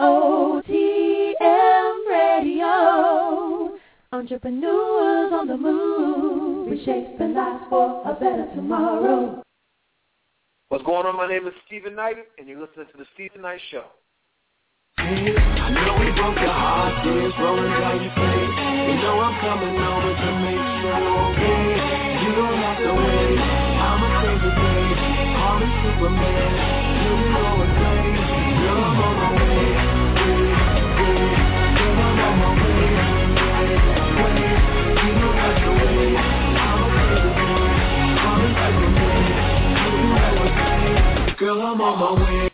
EOTM Radio. Entrepreneurs on the move, reshaping lives for a better tomorrow. What's going on? My name is Steven Knight, and you're listening to the Steven Knight Show. I know we broke your heart, tears rolling down your face. You know I'm coming over to make sure you're okay. You don't have to wait. I'm a crazy day. Call me Superman. You can go and play. Girl, I'm on my way. Girl, I'm on my way.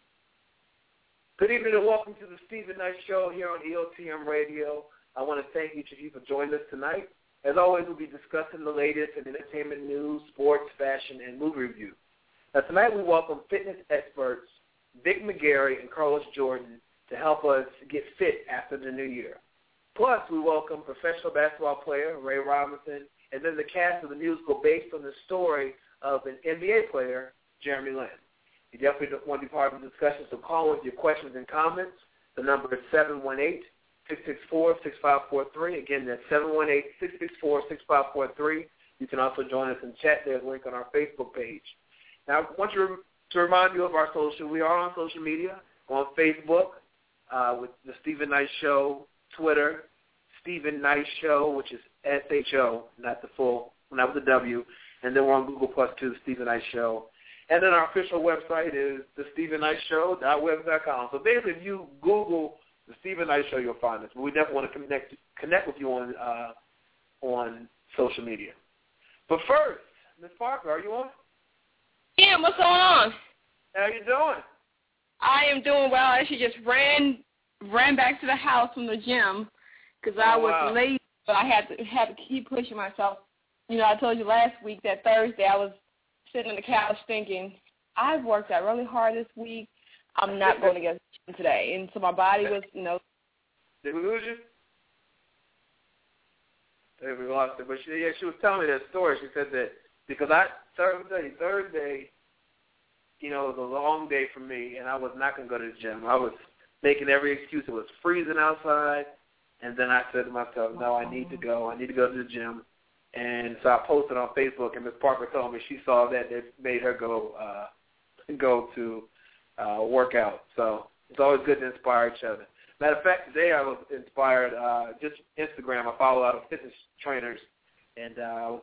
Good evening and welcome to the Steven Knight Show here on EOTM Radio. I want to thank each of you for joining us tonight. As always, we'll be discussing the latest in entertainment news, sports, fashion, and movie review. Now, tonight we welcome fitness experts Vic Magary and Carlos Jordan to help us get fit after the new year. Plus, we welcome professional basketball player Ray Robinson and then the cast of the musical based on the story of an NBA player, Jeremy Lin. You definitely want to be part of the discussion, so call with your questions and comments. The number is 718-664-6543. Again, that's 718-664-6543. You can also join us in chat. There's a link on our Facebook page. Now, I want you to remind you of our social. We are on social media, on Facebook uh, with the Steven Knight Show, Twitter, Steven Knight Show, which is S-H-O, not the full, not with the W. And then we're on Google Plus too, Steven Knight Show. And then our official website is the Steven Knight Show.web.com. So basically, if you Google the Steven Knight Show, you'll find us. But we definitely want to connect connect with you on uh, on social media. But first, Miss Parker, are you on? Yeah, what's going on? How you doing? I am doing well. I actually just ran ran back to the house from the gym because I Oh, was wow. late, but I had to had to keep pushing myself. You know, I told you last week that Thursday I was sitting on the couch thinking, I've worked out really hard this week. I'm not going to get to the gym today, and so my body was, you know, Did we lose you? Hey, we lost her. But she, yeah, she was telling me that story. She said that because I Thursday, Thursday, you know, was a long day for me, and I was not going to go to the gym. I was making every excuse. It was freezing outside, and then I said to myself, "No, I need to go. I need to go to the gym." And so I posted on Facebook, and Miss Parker told me she saw that it made her go uh, go to uh, work out. So it's always good to inspire each other. Matter of fact, today I was inspired. Uh, just Instagram, I follow a lot of fitness trainers, and uh,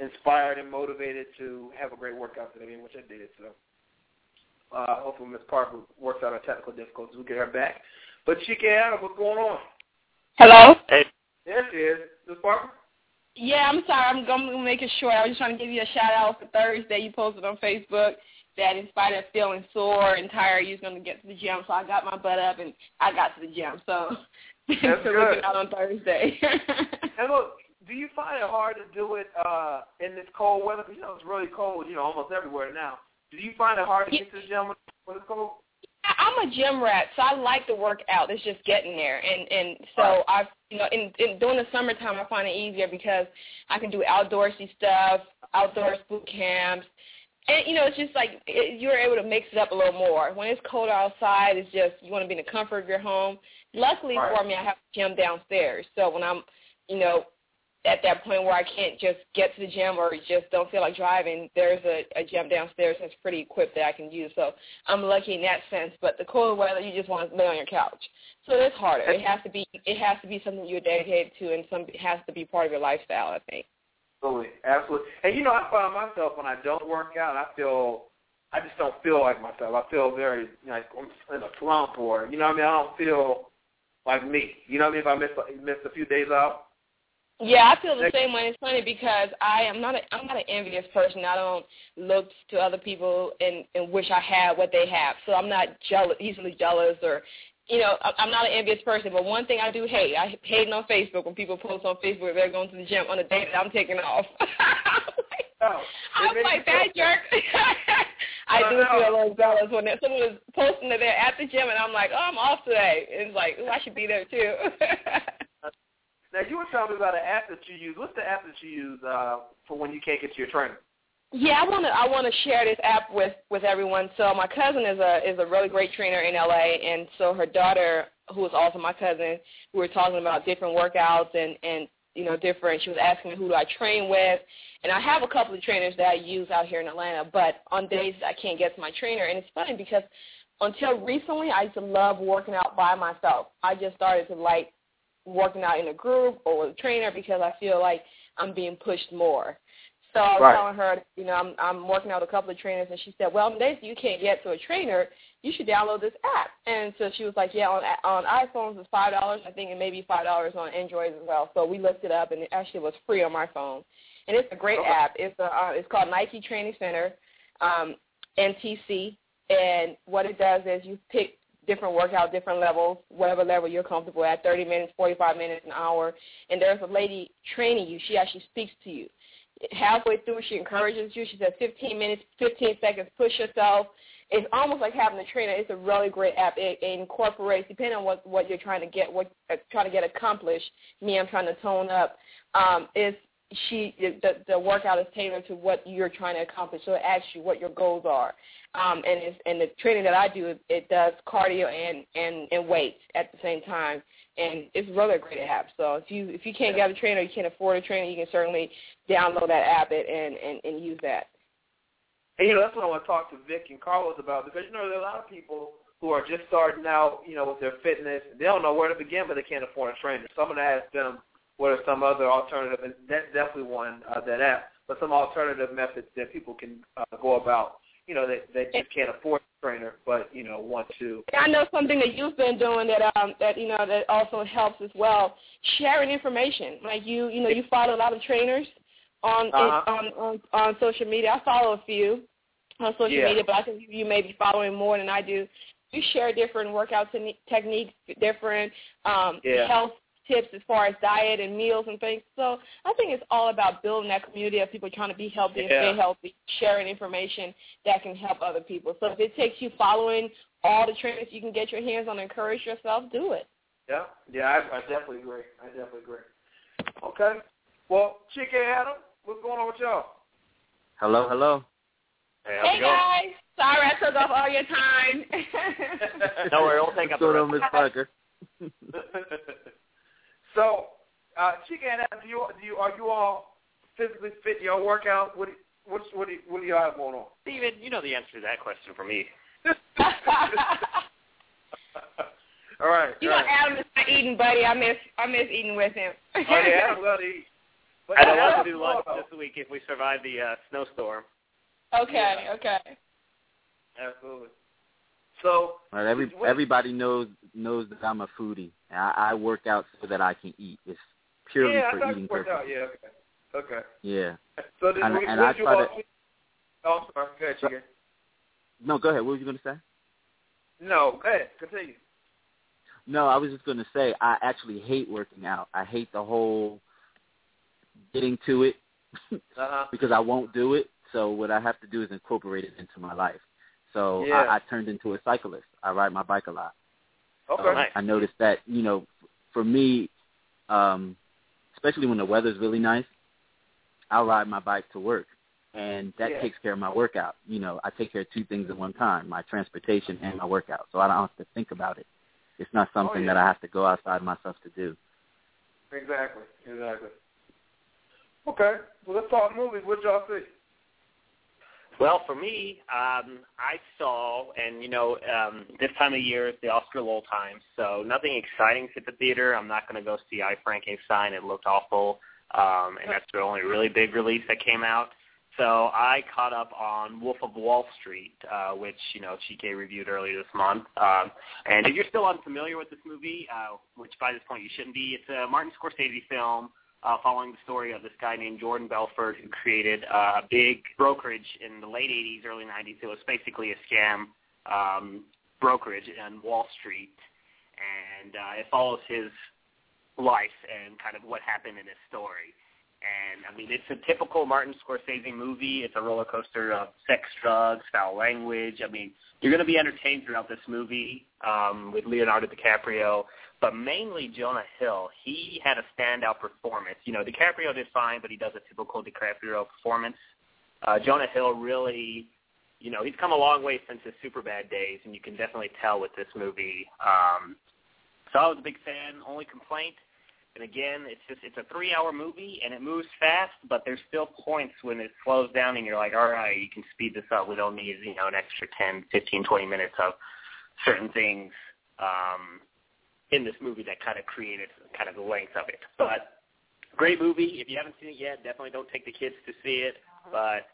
inspired and motivated to have a great workout today, which I did. So uh, hopefully Miss Parker works out her technical difficulties. We'll get her back. But Chica Adams, what's going on? hello. There she is. Miss Parker? Yeah, I'm sorry. I'm going to make it short. I was just trying to give you a shout out for Thursday. You posted on Facebook that in spite of feeling sore and tired, you was going to get to the gym. So I got my butt up and I got to the gym. So That's good. looking out on Thursday. And look, do you find it hard to do it uh, in this cold weather? Because, you know, it's really cold, you know, almost everywhere now. Do you find it hard to get to the gym when it's cold? I'm a gym rat, so I like to work out. It's just getting there, and and so Right. I, you know, in, in during the summertime, I find it easier because I can do outdoorsy stuff, outdoors boot camps, and you know, it's just like it, you're able to mix it up a little more. When it's cold outside, it's just you want to be in the comfort of your home. Luckily Right. for me, I have a gym downstairs, so when I'm, you know, at that point where I can't just get to the gym or just don't feel like driving, there's a, a gym downstairs that's pretty equipped that I can use. So I'm lucky in that sense. But the cold weather, you just want to lay on your couch. So it's harder. It has to be it has to be something you're dedicated to, and some it has to be part of your lifestyle. I think. Absolutely, absolutely. And you know, I find myself when I don't work out, I feel, I just don't feel like myself. I feel very like I'm in a slump, or you know what I mean. I don't feel like me. You know what I mean? If I miss miss a few days out, Yeah, I feel the same way. It's funny because I am not a I'm not an envious person. I don't look to other people and and wish I had what they have. So I'm not jealous, easily jealous or you know, I'm not an envious person, but one thing I do hate, I hate on Facebook when people post on Facebook they're going to the gym on a day that I'm taking off. Oh, I'm like that jerk. I do feel a little jealous when someone is posting that they're at the gym and I'm like, oh, I'm off today. And it's like, oh, I should be there too. Now you were telling me about an app that you use. What's the app that you use uh, for when you can't get to your trainer? Yeah, I want to I want to share this app with with everyone. So my cousin is a is a really great trainer in LA, and so her daughter, who is also my cousin, we were talking about different workouts and and you know different. She was asking me who do I train with, and I have a couple of trainers that I use out here in Atlanta. But on days I can't get to my trainer, and it's funny because until recently I used to love working out by myself. I just started to like working out in a group or with a trainer because I feel like I'm being pushed more. So I was Right. telling her, you know, I'm I'm working out with a couple of trainers, and she said, "Well, days you can't get to a trainer, you should download this app." And so she was like, "Yeah, on on iPhones it's five dollars, I think, and maybe five dollars on Android as well." So we looked it up, and it actually was free on my phone, and it's a great Okay. app. It's a uh, it's called Nike Training Center, um, NTC, and what it does is you pick different workout, different levels, whatever level you're comfortable at, 30 minutes, 45 minutes, an hour, and there's a lady training you. She actually speaks to you. Halfway through, she encourages you. She says 15 minutes, 15 seconds, push yourself. It's almost like having a trainer. It's a really great app. It, incorporates, depending on what, what you're trying to get, what uh, trying to get accomplished. Me, I'm trying to tone up. Um, it's she the the workout is tailored to what you're trying to accomplish. So it asks you what your goals are. Um, and it's, and the training that I do, it does cardio and and and weights at the same time, and it's really a great app. So if you if you can't get a trainer, you can't afford a trainer, you can certainly download that app it and and and use that. And you know, that's what I want to talk to Vic and Carlos about because you know there are a lot of people who are just starting out, you know, with their fitness. They don't know where to begin, but they can't afford a trainer. So I'm going to ask them what are some other alternative, and that's definitely one uh, that app, but some alternative methods that people can uh, go about. You know, that that just can't afford a trainer, but you know, want to. I know something that you've been doing that um that you know that also helps as well. Sharing information, like you you know you follow a lot of trainers on Uh-huh. on, on on social media. I follow a few on social Yeah. media, but I think you, you may be following more than I do. You share different workout te- techniques, different um, Yeah. health tips as far as diet and meals and things. So I think it's all about building that community of people trying to be healthy and Yeah. stay healthy, sharing information that can help other people. So if it takes you following all the trainers you can get your hands on, encourage yourself, do it. Yeah, yeah, I, I definitely agree. I definitely agree. Okay. Well, Chicken Adam, what's going on with y'all? Hello, hello. Hey, Hey guys, sorry I took up all your time. Don't worry, we'll take up What's the going rest. Miss Parker? so, uh, Chicken Adam, do you do you are you all physically fit? Y'all work out? What do- what's what do you, what do y'all have going on? Steven, you know the answer to that question for me. all right. you all know right. Adam is my eating buddy. I miss I miss eating with him. Oh yeah, Adam love to eat. But I don't want to do lunch this week if we survive the uh, snowstorm. okay, okay. Absolutely. So, Well, every what- everybody knows knows that I'm a foodie. And I, I work out so that I can eat. It's purely yeah, I for thought eating purposes. out. Yeah. Okay. Okay. Yeah. So, then, And- what, and I try to- Oh, sorry. Go ahead, Chicken. No, go ahead. What were you going to say? No, go ahead. Continue. No, I was just going to say I actually hate working out. I hate the whole getting to it Uh-huh. because I won't do it. So what I have to do is incorporate it into my life. So Yeah. I, I turned into a cyclist. I ride my bike a lot. Okay. Um, nice. I noticed that you know, for me, um, especially when the weather's really nice, I'll ride my bike to work, and that Yeah. takes care of my workout. You know, I take care of two things at one time: my transportation and my workout. So I don't have to think about it. It's not something Oh, yeah. that I have to go outside myself to do. Exactly. Exactly. Okay. Well, let's talk movies. What y'all see? Well, for me, um, I saw, and you know, um, this time of year is the Oscar lull time, so nothing exciting hit the theater. I'm not going to go see I Frankenstein. It looked awful, um, and that's the only really big release that came out. So I caught up on Wolf of Wall Street, uh, which you know Chike reviewed earlier this month. Um, and if you're still unfamiliar with this movie, uh, which by this point you shouldn't be, it's a Martin Scorsese film uh, following the story of this guy named Jordan Belfort who created uh, a big brokerage in the late 80s, early 90s. It was basically a scam um, brokerage on Wall Street, and uh, it follows his life and kind of what happened in his story. And I mean, it's a typical Martin Scorsese movie. It's a roller coaster of sex, drugs, foul language. I mean, you're going to be entertained throughout this movie um, with Leonardo DiCaprio, but mainly Jonah Hill. He had a standout performance. You know, DiCaprio did fine, but he does a typical DiCaprio performance. uh, Jonah Hill really, you know, he's come a long way since his Superbad days, and you can definitely tell with this movie. Um, so I was a big fan. Only complaint, and again, it's just it's a three-hour movie, and it moves fast, but there's still points when it slows down, and you're like, all right, you can speed this up. We don't need you know an extra ten, fifteen, twenty minutes of certain things um, in this movie that kind of created kind of the length of it. But great movie. If you haven't seen it yet, definitely don't take the kids to see it, but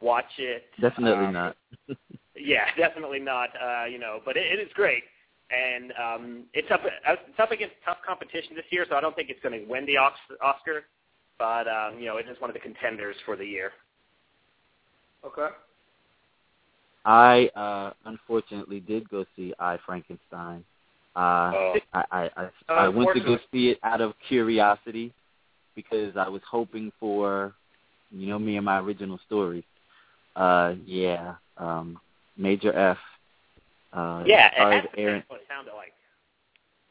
watch it. Definitely Um, not. yeah, definitely not. Uh, you know, but it, it is great, and um, it's up it's up against tough competition this year. So I don't think it's going to win the Oscar, but um, you know, it is one of the contenders for the year. Okay. I uh unfortunately did go see I Frankenstein. Uh Oh. I I I, I went to go see it out of curiosity because I was hoping for you know me and my original story. Uh yeah, um Major F uh yeah, it, Aaron what it sounded like.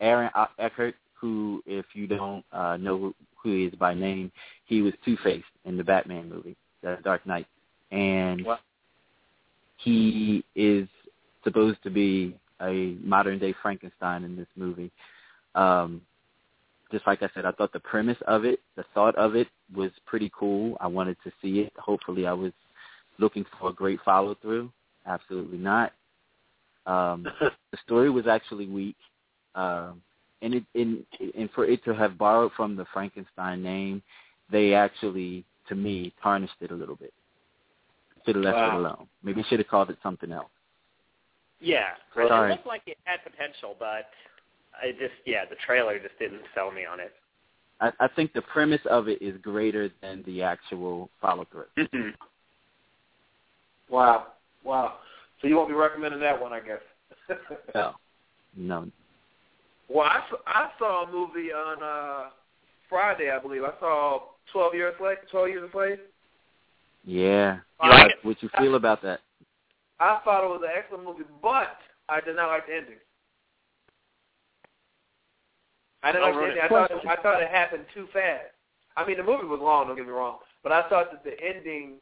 Aaron uh, Eckhart, who, if you don't uh, know who, who he is by name, he was Two Face in the Batman movie, The Dark Knight, and Wow. he is supposed to be a modern day Frankenstein in this movie. Um, just like I said, I thought the premise of it, the thought of it, was pretty cool. I wanted to see it. Hopefully, I was looking for a great follow through. Absolutely not. Um, the story was actually weak, um, and it in and for it to have borrowed from the Frankenstein name, they actually, to me, tarnished it a little bit. Should have left Wow. it alone. Maybe should have called it something else. Yeah, Sorry. it looked like it had potential, but I just yeah, the trailer just didn't sell me on it. I, I think the premise of it is greater than the actual follow through. Wow. Wow. So you won't be recommending that one, I guess. No, no. Well, I, I saw a movie on uh Friday, I believe. I saw Twelve Years Slave. Twelve Years a Slave. Yeah. You like it? What you feel about that? I thought it was an excellent movie, but I did not like the ending. I didn't like the ending. I thought it, I thought it happened too fast. I mean, the movie was long. Don't get me wrong, but I thought that the ending,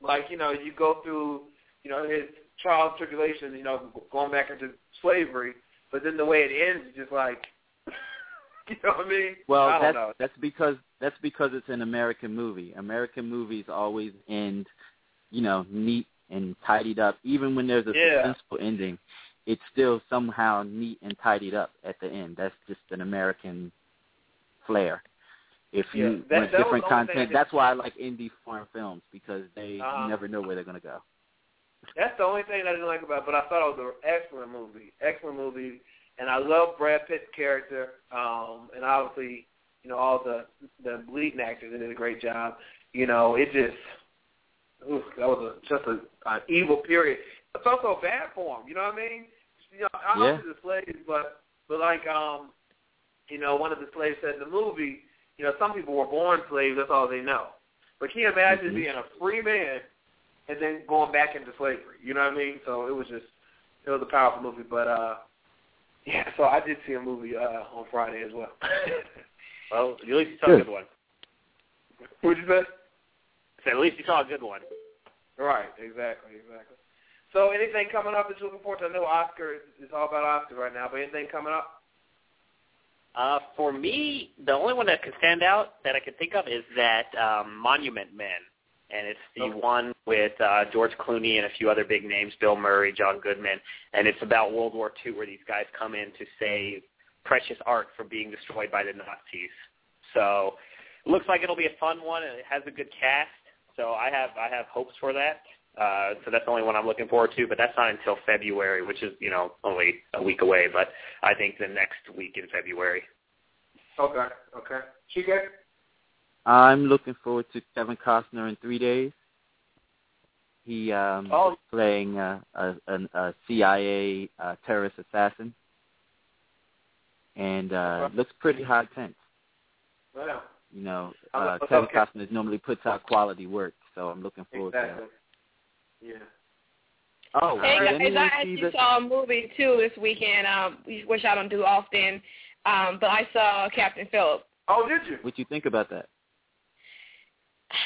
like you know, you go through, you know, his trials tribulations, you know, going back into slavery, but then the way it ends is just like, you know what I mean? Well, I that's know. that's because that's because it's an American movie. American movies always end, you know, neat and tidied up. Even when there's a Yeah. suspenseful ending, it's still somehow neat and tidied up at the end. That's just an American flair. If Yeah, you that- want that different the only thing I content, did- that's why I like indie foreign films because they you never know where they're gonna go. That's the only thing I didn't like about it, but I thought it was an excellent movie. Excellent movie. And I love Brad Pitt's character. Um, and obviously, you know, all the the leading actors did a great job. You know, it just oof, that was a, just a an evil period. It's also bad for him, you know what I mean? You know, obviously the slaves, but but like um, you know, one of the slaves said in the movie, you know, some people were born slaves, that's all they know. But can you imagine Mhm. being a free man and then going back into slavery. You know what I mean? So it was just it was a powerful movie. But uh yeah, so I did see a movie uh on Friday as well. Well, at least you saw Good. a good one. What'd you say? So at least you saw a good one. Right, exactly, exactly. So anything coming up that you're looking forward to? I know Oscar is it's all about Oscar right now, but anything coming up? Uh, for me, the only one that could stand out that I could think of is that um, Monument Men, and it's the Okay. one with uh, George Clooney and a few other big names, Bill Murray, John Goodman, and it's about World War II, where these guys come in to save precious art from being destroyed by the Nazis. So it looks like it'll be a fun one, and it has a good cast. So I have I have hopes for that. Uh, so that's the only one I'm looking forward to, but that's not until February, which is you know only a week away. But I think the next week in February. Okay, okay. Chike? I'm looking forward to Kevin Costner in three days. He um Oh. is playing uh, a, a, a CIA uh, terrorist assassin, and uh, Okay. looks pretty high tense. Well, You know, uh, okay. Kevin Costner normally puts out quality work, so I'm looking forward exactly. to Yeah. Oh, Hey did guys, I actually the- saw a movie too this weekend, um, which I don't do often. Um, but I saw Captain Phillip. Oh, did you? what did you think about that?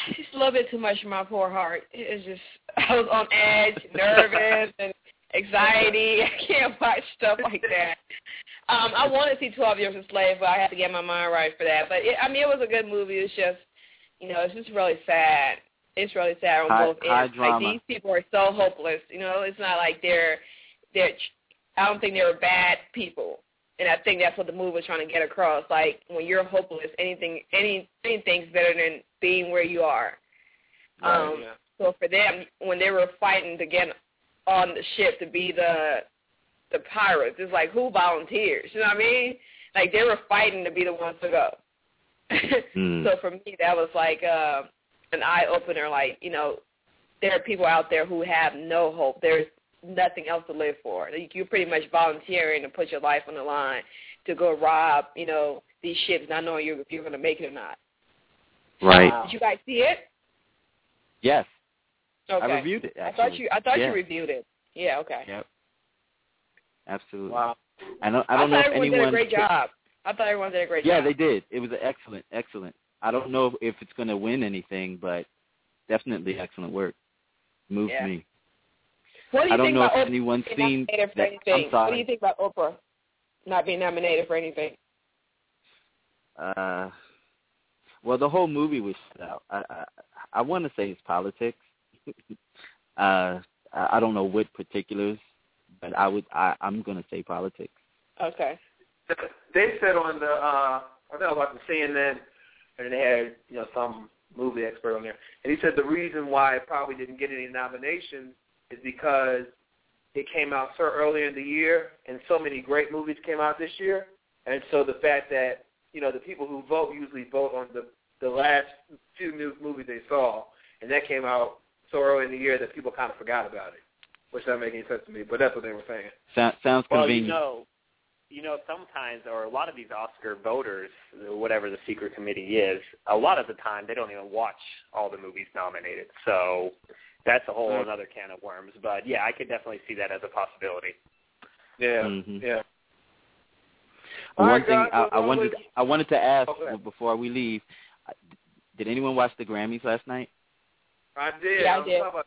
It's a little bit too much for my poor heart. It's just I was on edge, nervous, and anxiety. I can't watch stuff like that. Um, I want to see Twelve Years a Slave, but I have to get my mind right for that. But it, I mean, it was a good movie. It's just, you know, it's just really sad. It's really sad on High- both high ends. drama. Like these people are so hopeless. You know, it's not like they're they're. I don't think they were bad people. And I think that's what the movie was trying to get across. Like when you're hopeless, anything, any, anything's better than being where you are. Um, yeah. So for them, when they were fighting to get on the ship to be the the pirates, it's like who volunteers? You know what I mean? Like they were fighting to be the ones to go. Hmm. So for me, that was like uh, an eye opener. Like you know, there are people out there who have no hope. There's nothing else to live for. You're pretty much volunteering to put your life on the line to go rob, you know, these ships, not knowing you if you're going to make it or not. Right. Wow. Did you guys see it? Yes. Okay. I reviewed it. I thought you. I thought Yeah. you reviewed it. Yeah. Okay. Yep. Absolutely. Wow. I don't. I I don't know thought if everyone anyone. did a great job. I thought everyone did a great Yeah, job. Yeah, they did. It was excellent, excellent. I don't know if it's going to win anything, but definitely excellent work. Moved Yeah. me. What do you I don't think know about if Oprah anyone's seen that. I'm What do you think about Oprah not being nominated for anything? Uh, well, the whole movie was shut out. I I, I want to say it's politics. uh, I I don't know what particulars, but I would. I, I'm going to say politics. Okay. They said on the uh I think I was watching CNN and they had, you know, some movie expert on there. And he said the reason why it probably didn't get any nominations is because it came out so early in the year and so many great movies came out this year. And so the fact that, you know, the people who vote usually vote on the the last few new movies they saw and that came out so early in the year that people kind of forgot about it. Which doesn't make any sense to me, but that's what they were saying. So, sounds Well, convenient. you know, you know, sometimes or a lot of these Oscar voters, whatever the secret committee is, a lot of the time they don't even watch all the movies nominated. So that's a whole Mm. another can of worms. But yeah, I could definitely see that as a possibility. Yeah. Mhm. Yeah. One All right, thing guys, I, I wanted I wanted to ask Okay. before we leave. uh, Did anyone watch the Grammys last night? I did. Yeah, I did. About,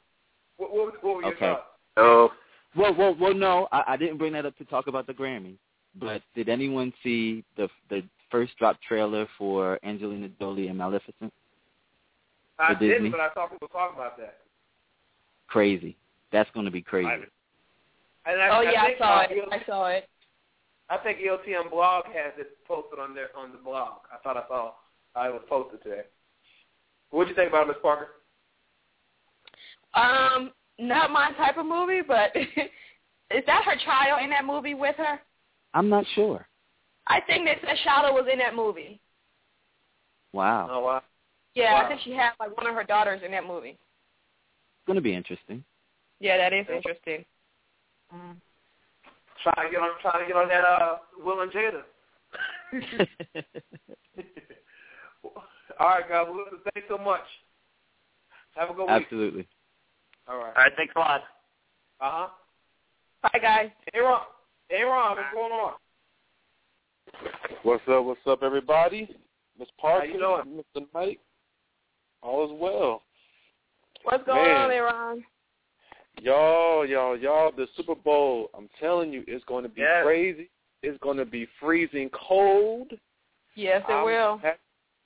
what, what, what were your Okay. thoughts? Oh, Well, well, well. No, I, I didn't bring that up to talk about the Grammys. But did anyone see the the first drop trailer for Angelina Jolie and Maleficent? I didn't, but I saw people talk about that. Crazy. That's going to be crazy. I haven't- And I, Oh yeah, I think, saw uh, it. I saw it. I think EOTM blog has it posted on their on the blog. I thought I saw it was posted today. What'd you think about it, Miss Parker? Um, not my type of movie, but is that her child in that movie with her? I'm not sure. I think that that Shadow was in that movie. Wow, Oh wow. Yeah, Wow. I think she had like one of her daughters in that movie. It's going to be interesting. Yeah, that is interesting. Trying to get on trying to get on that uh Will and Jada. All right, guys. Well, listen, thanks so much. Have a good week. Absolutely. All right. all right, thanks a lot. Uh huh. Bye, guys. Hey Ron. Hey Ron, what's going on? What's up? What's up, everybody? Miss Parker, How you doing? Mr. Mike. all is well. What's going Man. on, Aaron? Y'all, y'all, y'all, the Super Bowl, I'm telling you, it's going to be Yes. crazy. It's going to be freezing cold. Yes, it I'm will.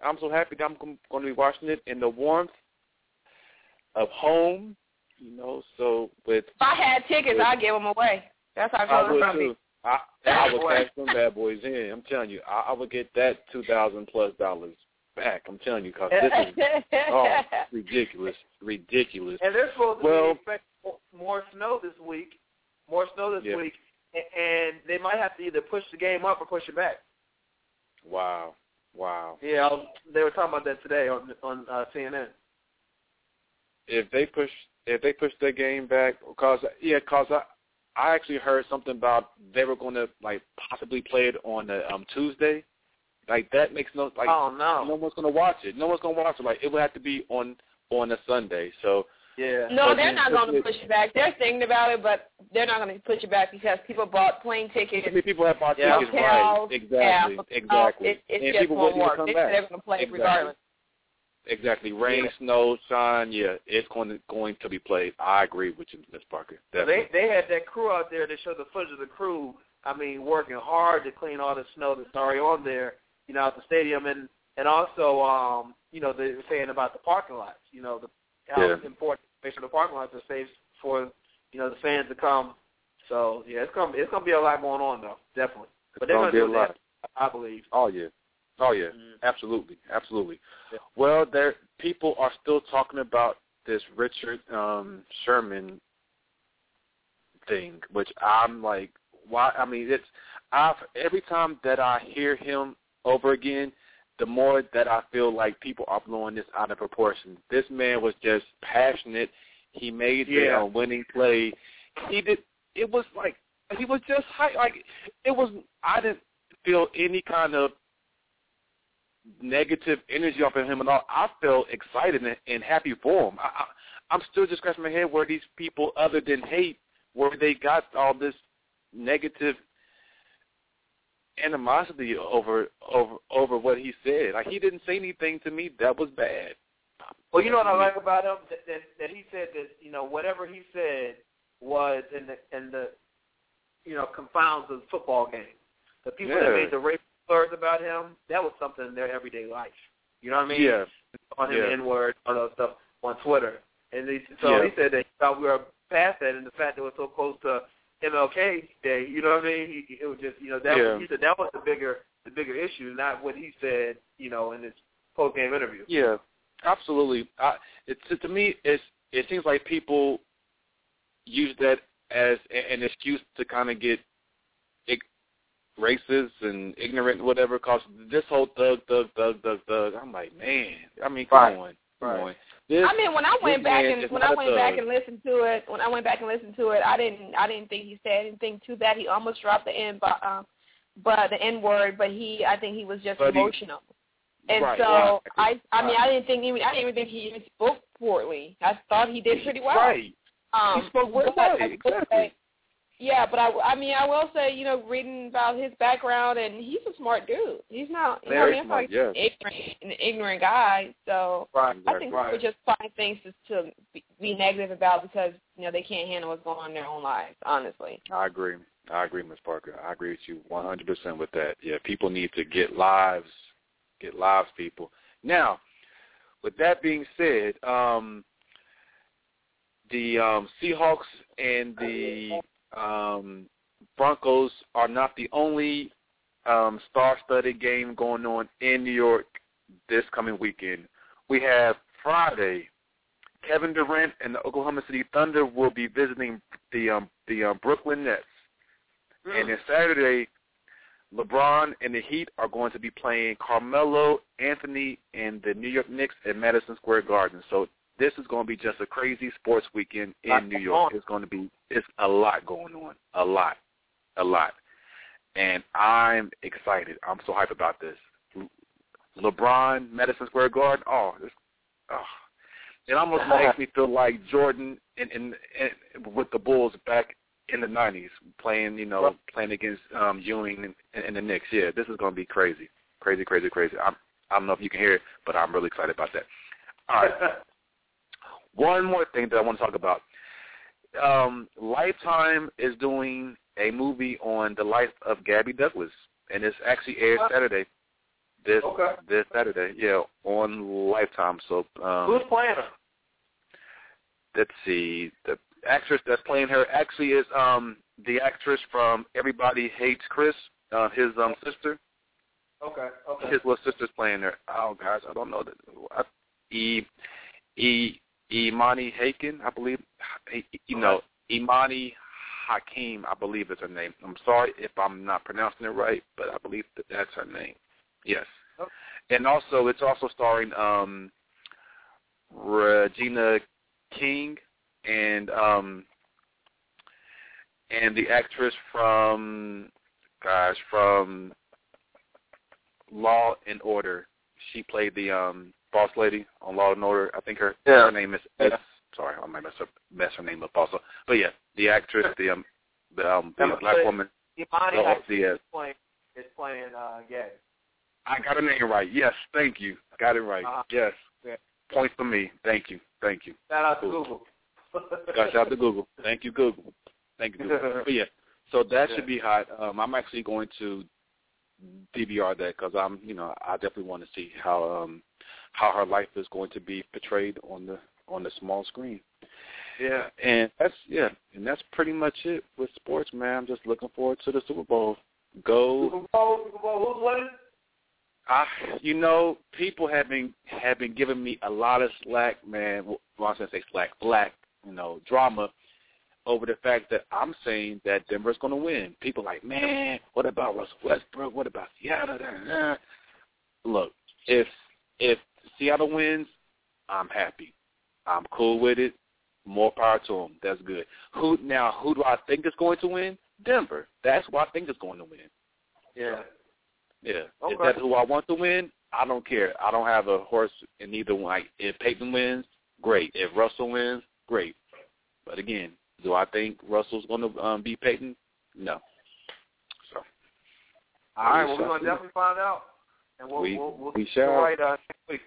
I'm so happy that I'm going to be watching it in the warmth of home, you know, so with, If I had tickets, I'd give them away. That's how I would too. I, I would cash them bad boys in. I'm telling you, I, I would get that 2000 plus dollars back. I'm telling you, because this is oh, ridiculous, ridiculous. And they're supposed to Well- be expecting more- more snow this week, more snow this Yeah. week, a- and they might have to either push the game up or push it back. Wow, wow. Yeah, I was, they were talking about that today on on uh, CNN. If they push, if they push their game back, because yeah, because I, I actually heard something about they were going to like possibly play it on a um Tuesday. Like that makes no like oh no no, one's going to watch it. No one's going to watch it. Like it would have to be on on a Sunday. So yeah. No, But they're then not going to it- push it back. They're thinking about it, but they're not going to push it back because people bought plane tickets. I mean, people have bought Yeah. tickets, right? hotels, Exactly, yeah, exactly. It, it and just people won't wouldn't work. come They back. they're going to play Exactly. regardless. exactly. Rain, Yeah. snow, shine. Yeah, it's going to going to be played. I agree with you, Miss Parker. Definitely. They they had that crew out there that showed the footage of the crew. I mean, working hard to clean all the snow that's already on there, you know, at the stadium, and and also, um, you know, they were saying about the parking lots. You know, the how Yeah. important make sure the parking lots are safe for you know the fans to come. So yeah, it's gonna it's gonna be a lot going on though, definitely. It's But they're gonna gonna be do a that, lot. I believe. Oh yeah. Oh yeah. Mhm. Absolutely. Absolutely. Yeah. Well, there people are still talking about this Richard um Sherman thing, which I'm like, why? I mean, it's I've every time that I hear him over again, the more that I feel like people are blowing this out of proportion. This man was just passionate. He made the Yeah. uh, winning play. He did. It was like he was just high. Like it was. I didn't feel any kind of negative energy off of him at all. I felt excited and, and happy for him. I, I, I'm still just scratching my head where these people, other than hate, where they got all this negative animosity over over over what he said. Like he didn't say anything to me that was bad. Well, you know what I like about him that, that that he said that you know whatever he said was in the in the you know confounds of the football game. The people that made the racial slurs about him, that was something in their everyday life. You know what I mean? Yeah. On him Yeah. N word, all that stuff on Twitter, and he, so Yeah. he said that he thought we were past that, and the fact that we're so close to MLK Day, you know what I mean? He, it was just you know that Yeah. was, he said that was the bigger the bigger issue, not what he said, you know, in his post game interview. Yeah, absolutely. I, it, to, to me, it's it seems like people use that as an excuse to kind of get ig- racist and ignorant, whatever. Cause this whole thug, thug, thug, thug, thug. I'm like, man. I mean, come Right. on, come Right. on. This, I mean, when I went back and when I went back and listened to it, when I went back and listened to it, I didn't I didn't think he said anything too bad. He almost dropped the n but um, but the n word, but he I think he was just But he- emotional. and Right, so right. I I mean I didn't think even I didn't even think he even spoke poorly. I thought he did pretty well. Right. Um, He spoke well, exactly. Yeah, but I, I mean, I will say, you know, reading about his background, and he's a smart dude. He's not, you know, Very what I mean, not yes. ignorant, an ignorant guy. So Right. I think right. people just find things to, to be, negative about because you know they can't handle what's going on in their own lives. Honestly, I agree. I agree, Miss Parker. I agree with you 100% with that. Yeah, people need to get lives, get lives, people. Now, with that being said, um, the um, Seahawks and the um, Broncos are not the only um, star-studded game going on in New York this coming weekend. We have Friday. Kevin Durant and the Oklahoma City Thunder will be visiting the um, the um, Brooklyn Nets. And then Saturday, LeBron and the Heat are going to be playing Carmelo Anthony and the New York Knicks at Madison Square Garden. So this is going to be just a crazy sports weekend in New York. It's going to be it's a lot going on, a lot, a lot, and I'm excited. I'm so hyped about this. LeBron, Madison Square Garden. Oh, this, oh. it almost makes me feel like Jordan in, in, in with the Bulls back in the '90s, playing you know playing against um, Ewing and, and, and the Knicks. Yeah, this is going to be crazy, crazy, crazy, crazy. I'm, I don't know if you can hear it, but I'm really excited about that. All right. One more thing that I want to talk about. Um, Lifetime is doing a movie on the life of Gabby Douglas, and it's actually aired? Saturday. This Okay. this Saturday, yeah, on Lifetime. So um, Who's playing her? let's see, the actress that's playing her actually is um the actress from Everybody Hates Chris, uh, his um sister. Okay. Okay. His little sister's playing her. Oh gosh, I don't know that. I- E E Imani Haken, I believe. You know, Imani Hakim, I believe is her name. I'm sorry if I'm not pronouncing it right, but I believe that that's her name. Yes. Okay. And also, it's also starring um Regina King and um and the actress from gosh from Law and Order. She played the um boss lady on Law and Order. I think her Yeah. her name is S. Sorry, I might mess up mess her name up also. But yeah, the actress, the um the um the Yeah, black woman. Imani The- Hakim the, uh, is playing is playing uh Gabby. I got her name right. Yes, thank you. Got it right. Uh-huh. Yes. Point for me. Thank you. Thank you. Shout out to Cool. Google. Shout out to Google. Thank you, Google. Thank you, Google. But yeah, so that should be hot. Um, I'm actually going to DVR that because I'm, you know, I definitely want to see how um how her life is going to be portrayed on the on the small screen. Yeah. And that's yeah, and that's pretty much it with sports, man. I'm just looking forward to the Super Bowl. Go Super Bowl, Super Bowl. Who's winning? I, you know, people have been have been giving me a lot of slack, man. Well, I was gonna say slack, black, you know, drama over the fact that I'm saying that Denver's going to win. People like, man, what about Russell Westbrook? What about Seattle? Look, if if Seattle wins, I'm happy. I'm cool with it. More power to them. That's good. Who now? Who do I think is going to win? Denver. That's who I think is going to win. Yeah. Yeah. Okay. Is that who I want to win? I don't care. I don't have a horse in either one. Like if Peyton wins, great. If Russell wins, great. But again, do I think Russell's going to um, beat Peyton? No. So. All right. Well, We we're gonna definitely find out, and we'll We- we'll, we'll we if shall. right uh, next week.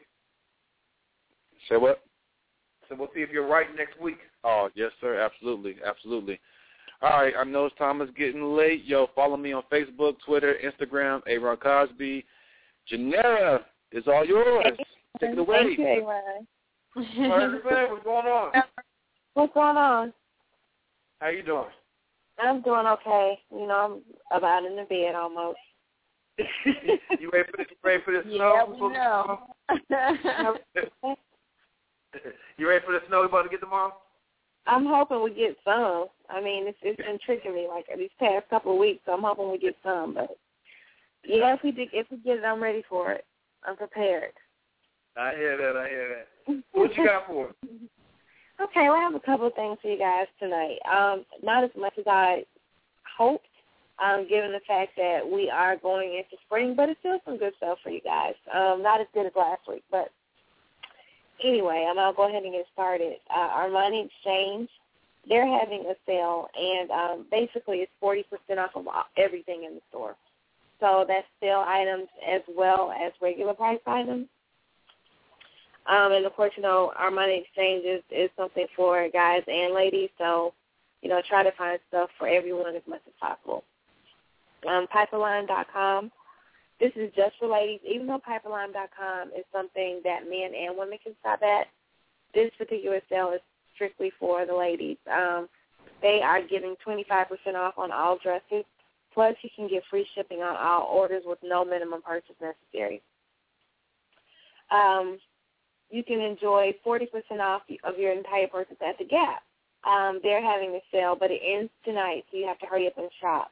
Say what? So we'll see if you're right next week. Oh, yes, sir. Absolutely. Absolutely. All right. I know it's time is getting late. Yo, follow me on Facebook, Twitter, Instagram, Aaron Cosby. Janera is all yours. Take it away. Thank you, Aaron. What's What's going on? What's going on? How you doing? I'm doing okay. You know, I'm about in the bed almost. you ready for this? You ready for this Yeah, snow? we know. you ready for the snow we're about to get tomorrow? I'm hoping we get some. I mean, it's it's been tricking me like these past couple of weeks. So I'm hoping we get some. But yeah, if we do, if we get it, I'm ready for it. I'm prepared. I hear that. I hear that. What you got for? Okay, well, I have a couple of things for you guys tonight. Um, not as much as I hoped, um, given the fact that we are going into spring, but it's still some good stuff for you guys. Um, not as good as last week, but anyway, I'm gonna go ahead and get started. Uh, Armani Exchange, they're having a sale, and um, basically it's 40% off of everything in the store. So that's sale items as well as regular price items. Um, and of course, you know, Armani Exchange is, is something for guys and ladies, so, you know, try to find stuff for everyone as much as possible. Um, Piperlime.com, this is just for ladies. Even though Piperlime.com is something that men and women can shop at, this particular sale is strictly for the ladies. Um, they are giving 25% off on all dresses, plus you can get free shipping on all orders with no minimum purchase necessary. Um, you can enjoy 40% off of your entire purchase at the Gap. Um, they're having a sale, but it ends tonight, so you have to hurry up and shop.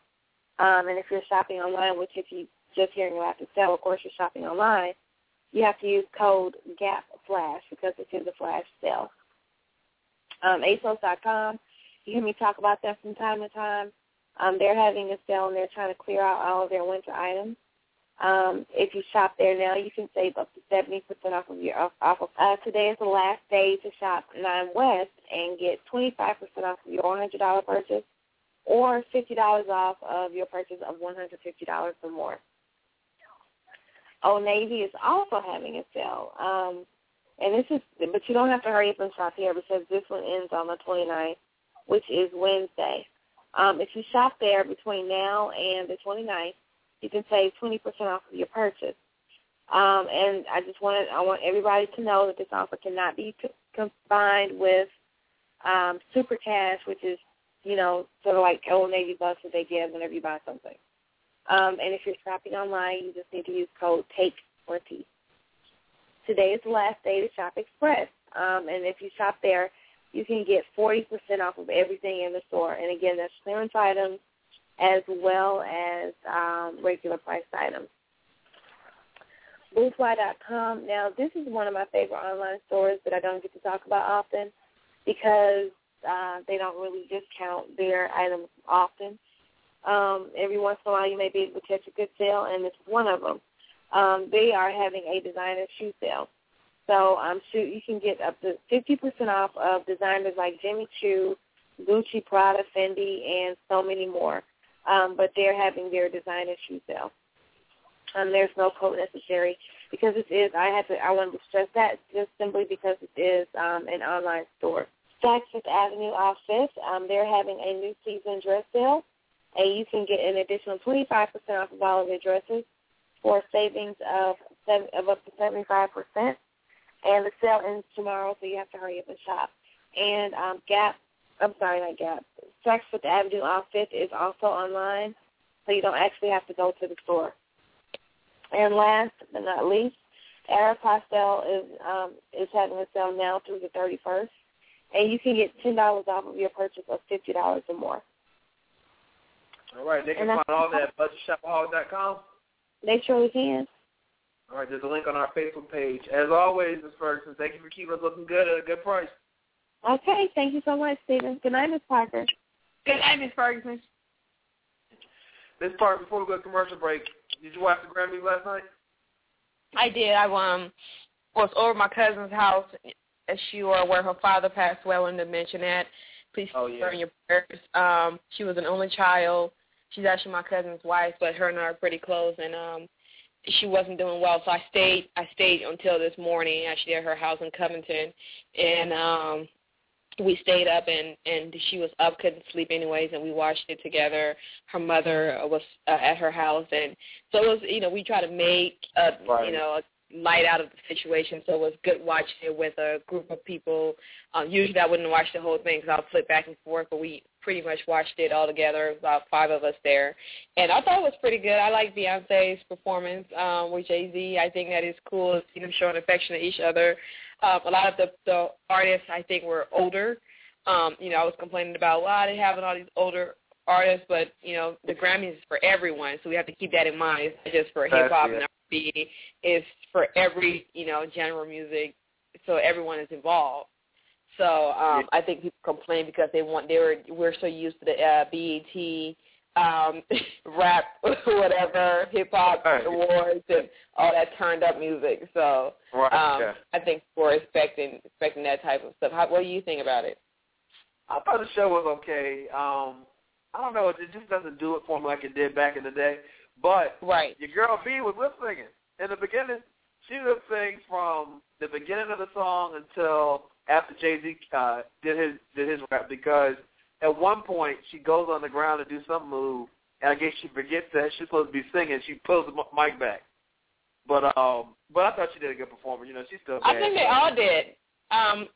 Um, and if you're shopping online, which if you just hearing about the sale, of course you're shopping online, you have to use code GAP Flash because it's in the flash sale. Um, ASOS.com, you hear me talk about that from time to time. Um, they're having a sale and they're trying to clear out all of their winter items. Um, if you shop there now, you can save up to seventy percent off of your off, off of. Uh, today is the last day to shop Nine West and get twenty five percent off of your one hundred dollar purchase, or fifty dollars off of your purchase of one hundred fifty dollars or more. Old Navy is also having a sale, um, and this is, but you don't have to hurry up and shop here because this one ends on the 29th, which is Wednesday. Um, if you shop there between now and the 29th, you can save 20% off of your purchase. Um, and I just wanted, I want everybody to know that this offer cannot be c- combined with um, Super Cash, which is, you know, sort of like Old Navy bucks that they give whenever you buy something. Um, and if you're shopping online, you just need to use code TAKE20. Today is the last day to Shop Express. Um, and if you shop there, you can get 40% off of everything in the store. And again, that's clearance items as well as um, regular priced items. Boothwhy.com. Now, this is one of my favorite online stores that I don't get to talk about often because uh, they don't really discount their items often. Um, every once in a while, you may be able to catch a good sale, and it's one of them. Um, they are having a designer shoe sale. So um, shoot, you can get up to 50% off of designers like Jimmy Choo, Gucci, Prada, Fendi, and so many more. Um, but they're having their designer shoe sale. Um, there's no code necessary because this is. I had to. I wanted to stress that just simply because it is um, an online store. Saks Fifth Avenue off Fifth. Um, they're having a new season dress sale, and you can get an additional 25% off of all of their dresses for savings of seven, of up to 75%. And the sale ends tomorrow, so you have to hurry up and shop. And um, Gap, I'm sorry, not Gap. Saks Fifth Avenue off Fifth is also online, so you don't actually have to go to the store. And last but not least, Aeropostale is um, is having a sale now through the 31st, and you can get ten dollars off of your purchase of fifty dollars or more. All right, they can find all that at budgetshopaholic.com. They surely can. All right, there's a link on our Facebook page. As always, Ms. Ferguson, thank you for keeping us looking good at a good price. Okay, thank you so much, Stephen. Good night, Miss Parker. Good night, Miss Ferguson. This part before we go to commercial break, did you watch the Grammys last night? I did. I um was over at my cousin's house, as you are aware, her father passed away. I wanted to mention that. Please Oh, yeah. her in your prayers. Um, she was an only child. She's actually my cousin's wife, but her and I are pretty close, and um, she wasn't doing well. So I stayed. I stayed until this morning, actually at her house in Covington, and um, we stayed up and and she was up couldn't sleep anyways and we watched it together her mother was uh, at her house and so it was you know we try to make a Right. you know a light out of the situation so it was good watching it with a group of people um usually i wouldn't watch the whole thing because i'll flip back and forth but we pretty much watched it all together about five of us there and i thought it was pretty good i like beyonce's performance um with jay z i think that is cool to see them showing affection to each other um, a lot of the, the artists I think were older. Um, you know, I was complaining about why they having all these older artists, but you know, the Grammys is for everyone, so we have to keep that in mind. It's not just for hip hop and. R&B. It's for every you know genre of music, so everyone is involved. So um, I think people complain because they want they were we're so used to the uh, BET um, rap, whatever, hip hop Right. awards and all that turned up music. So Right. um, yeah. I think we're expecting expecting that type of stuff. How, what do you think about it? I thought the show was okay. Um, I don't know. It just doesn't do it for me like it did back in the day. But Right. your girl B was lip singing in the beginning. She lip sings from the beginning of the song until after Jay Z uh, did his did his rap because at one point she goes on the ground to do some move, and I guess she forgets that she's supposed to be singing. She pulls the mic back. But um, but I thought she did a good performance. You know, she's still. I think they all did. Um,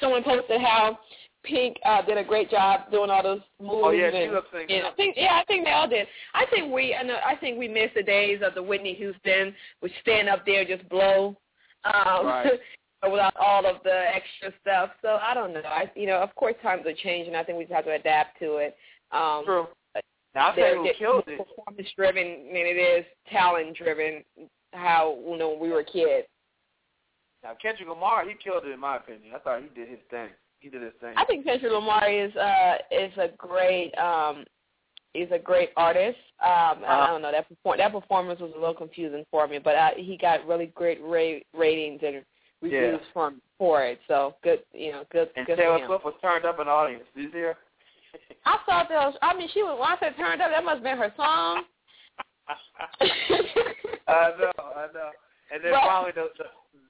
someone posted how Pink uh, did a great job doing all those moves. Oh yeah, she sings. and I think yeah, I think they all did. I think we I know I think we missed the days of the Whitney Houston, which stand up there just blow. Um Right. without all of the extra stuff. So I don't know. I you know, of course times are changing. I think we just have to adapt to it. Um True. Now I you who killed it. performance driven than it is talent driven how you know when we were kids. Now Kendrick Lamar, he killed it in my opinion. I thought he did his thing. He did his thing. I think Kendrick Lamar is uh is a great um is a great artist. Um I Uh-huh. don't know that perform- that performance was a little confusing for me, but I, he got really great ra- ratings and reviews Yeah. from for it. So good, you know, good and good Taylor. Swift was turned up in the audience. Did you her? I thought that was I mean she was when I said turned up, that must have been her song. I know, I know. And then Well- finally the the,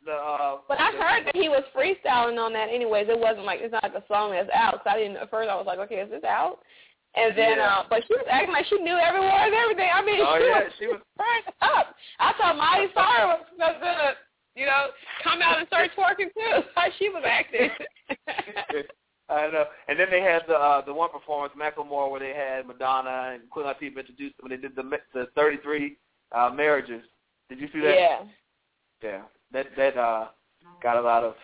the uh But I the- heard that he was freestyling on that anyways. It wasn't like it's not a song that's out. So I didn't at first I was like, okay, is this out? And then, Yeah. uh, but she was acting like she knew every word and everything. I mean, Oh she yeah, was she was turned up. I thought Miley Cyrus was gonna, you know, come out and start twerking too. She was acting. I know. And then they had the uh, the one performance, Macklemore, where they had Madonna and Queen Latifah introduced them, and they did the the 33 uh, marriages. Did you see that? yeah. Yeah. That that uh got a lot of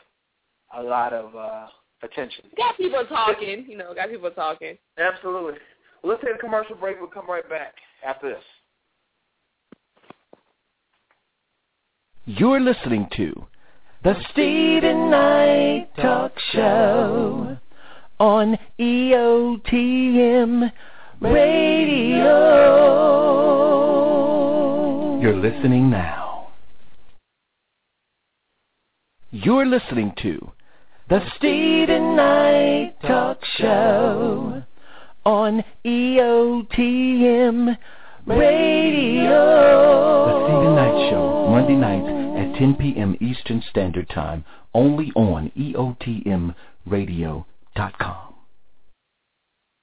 a lot of uh attention. Got people talking, you know, got people talking. Absolutely. Well, let's take a commercial break. We'll come right back after this. You're listening to the Steven Knight Talk Show on EOTM Radio. You're listening now. You're listening to the Steven Knight Talk Show on EOTM Radio. Monday nights at 10 p.m. Eastern Standard Time, only on EOTMRadio.com.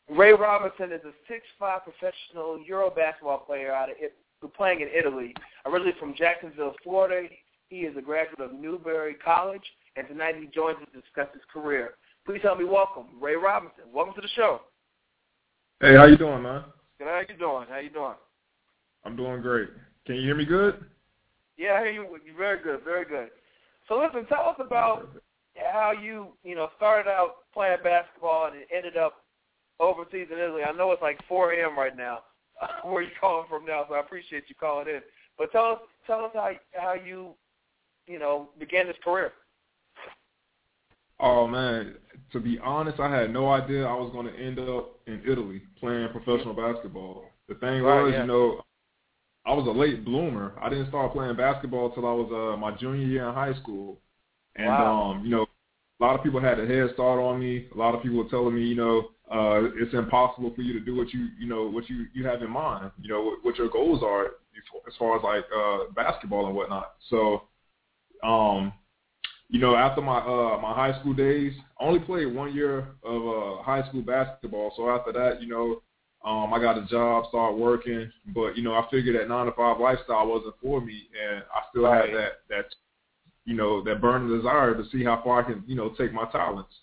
Ray Robinson is a six-five professional Euro basketball player out of it, playing in Italy. Originally from Jacksonville, Florida, he is a graduate of Newberry College, and tonight he joins us to discuss his career. Please help me welcome Ray Robinson. Welcome to the show. Hey, how you doing, man? Good. How you doing? How you doing? I'm doing great. Can you hear me good? Yeah, I hear you. You're very good. Very good. So listen, tell us about how you, you know, started out playing basketball and ended up overseas in Italy. I know it's like 4 a.m. right now. Where you're calling from now? So I appreciate you calling in. But tell us, tell us how how you, you know, began this career. Oh man, to be honest, I had no idea I was going to end up in Italy playing professional mm-hmm. basketball. The thing Right, was, yeah. you know, I was a late bloomer. I didn't start playing basketball till I was uh, my junior year in high school, and Wow. um, you know, a lot of people had a head start on me. A lot of people were telling me, you know, uh, it's impossible for you to do what you, you know, what you you have in mind. You know, what, what your goals are as far as like uh, basketball and whatnot. So, um, you know, after my uh my high school days, I only played one year of uh high school basketball. So after that, you know, um I got a job, started working, but you know, I figured that nine to five lifestyle wasn't for me and I still Right. had that that you know, that burning desire to see how far I can, you know, take my talents.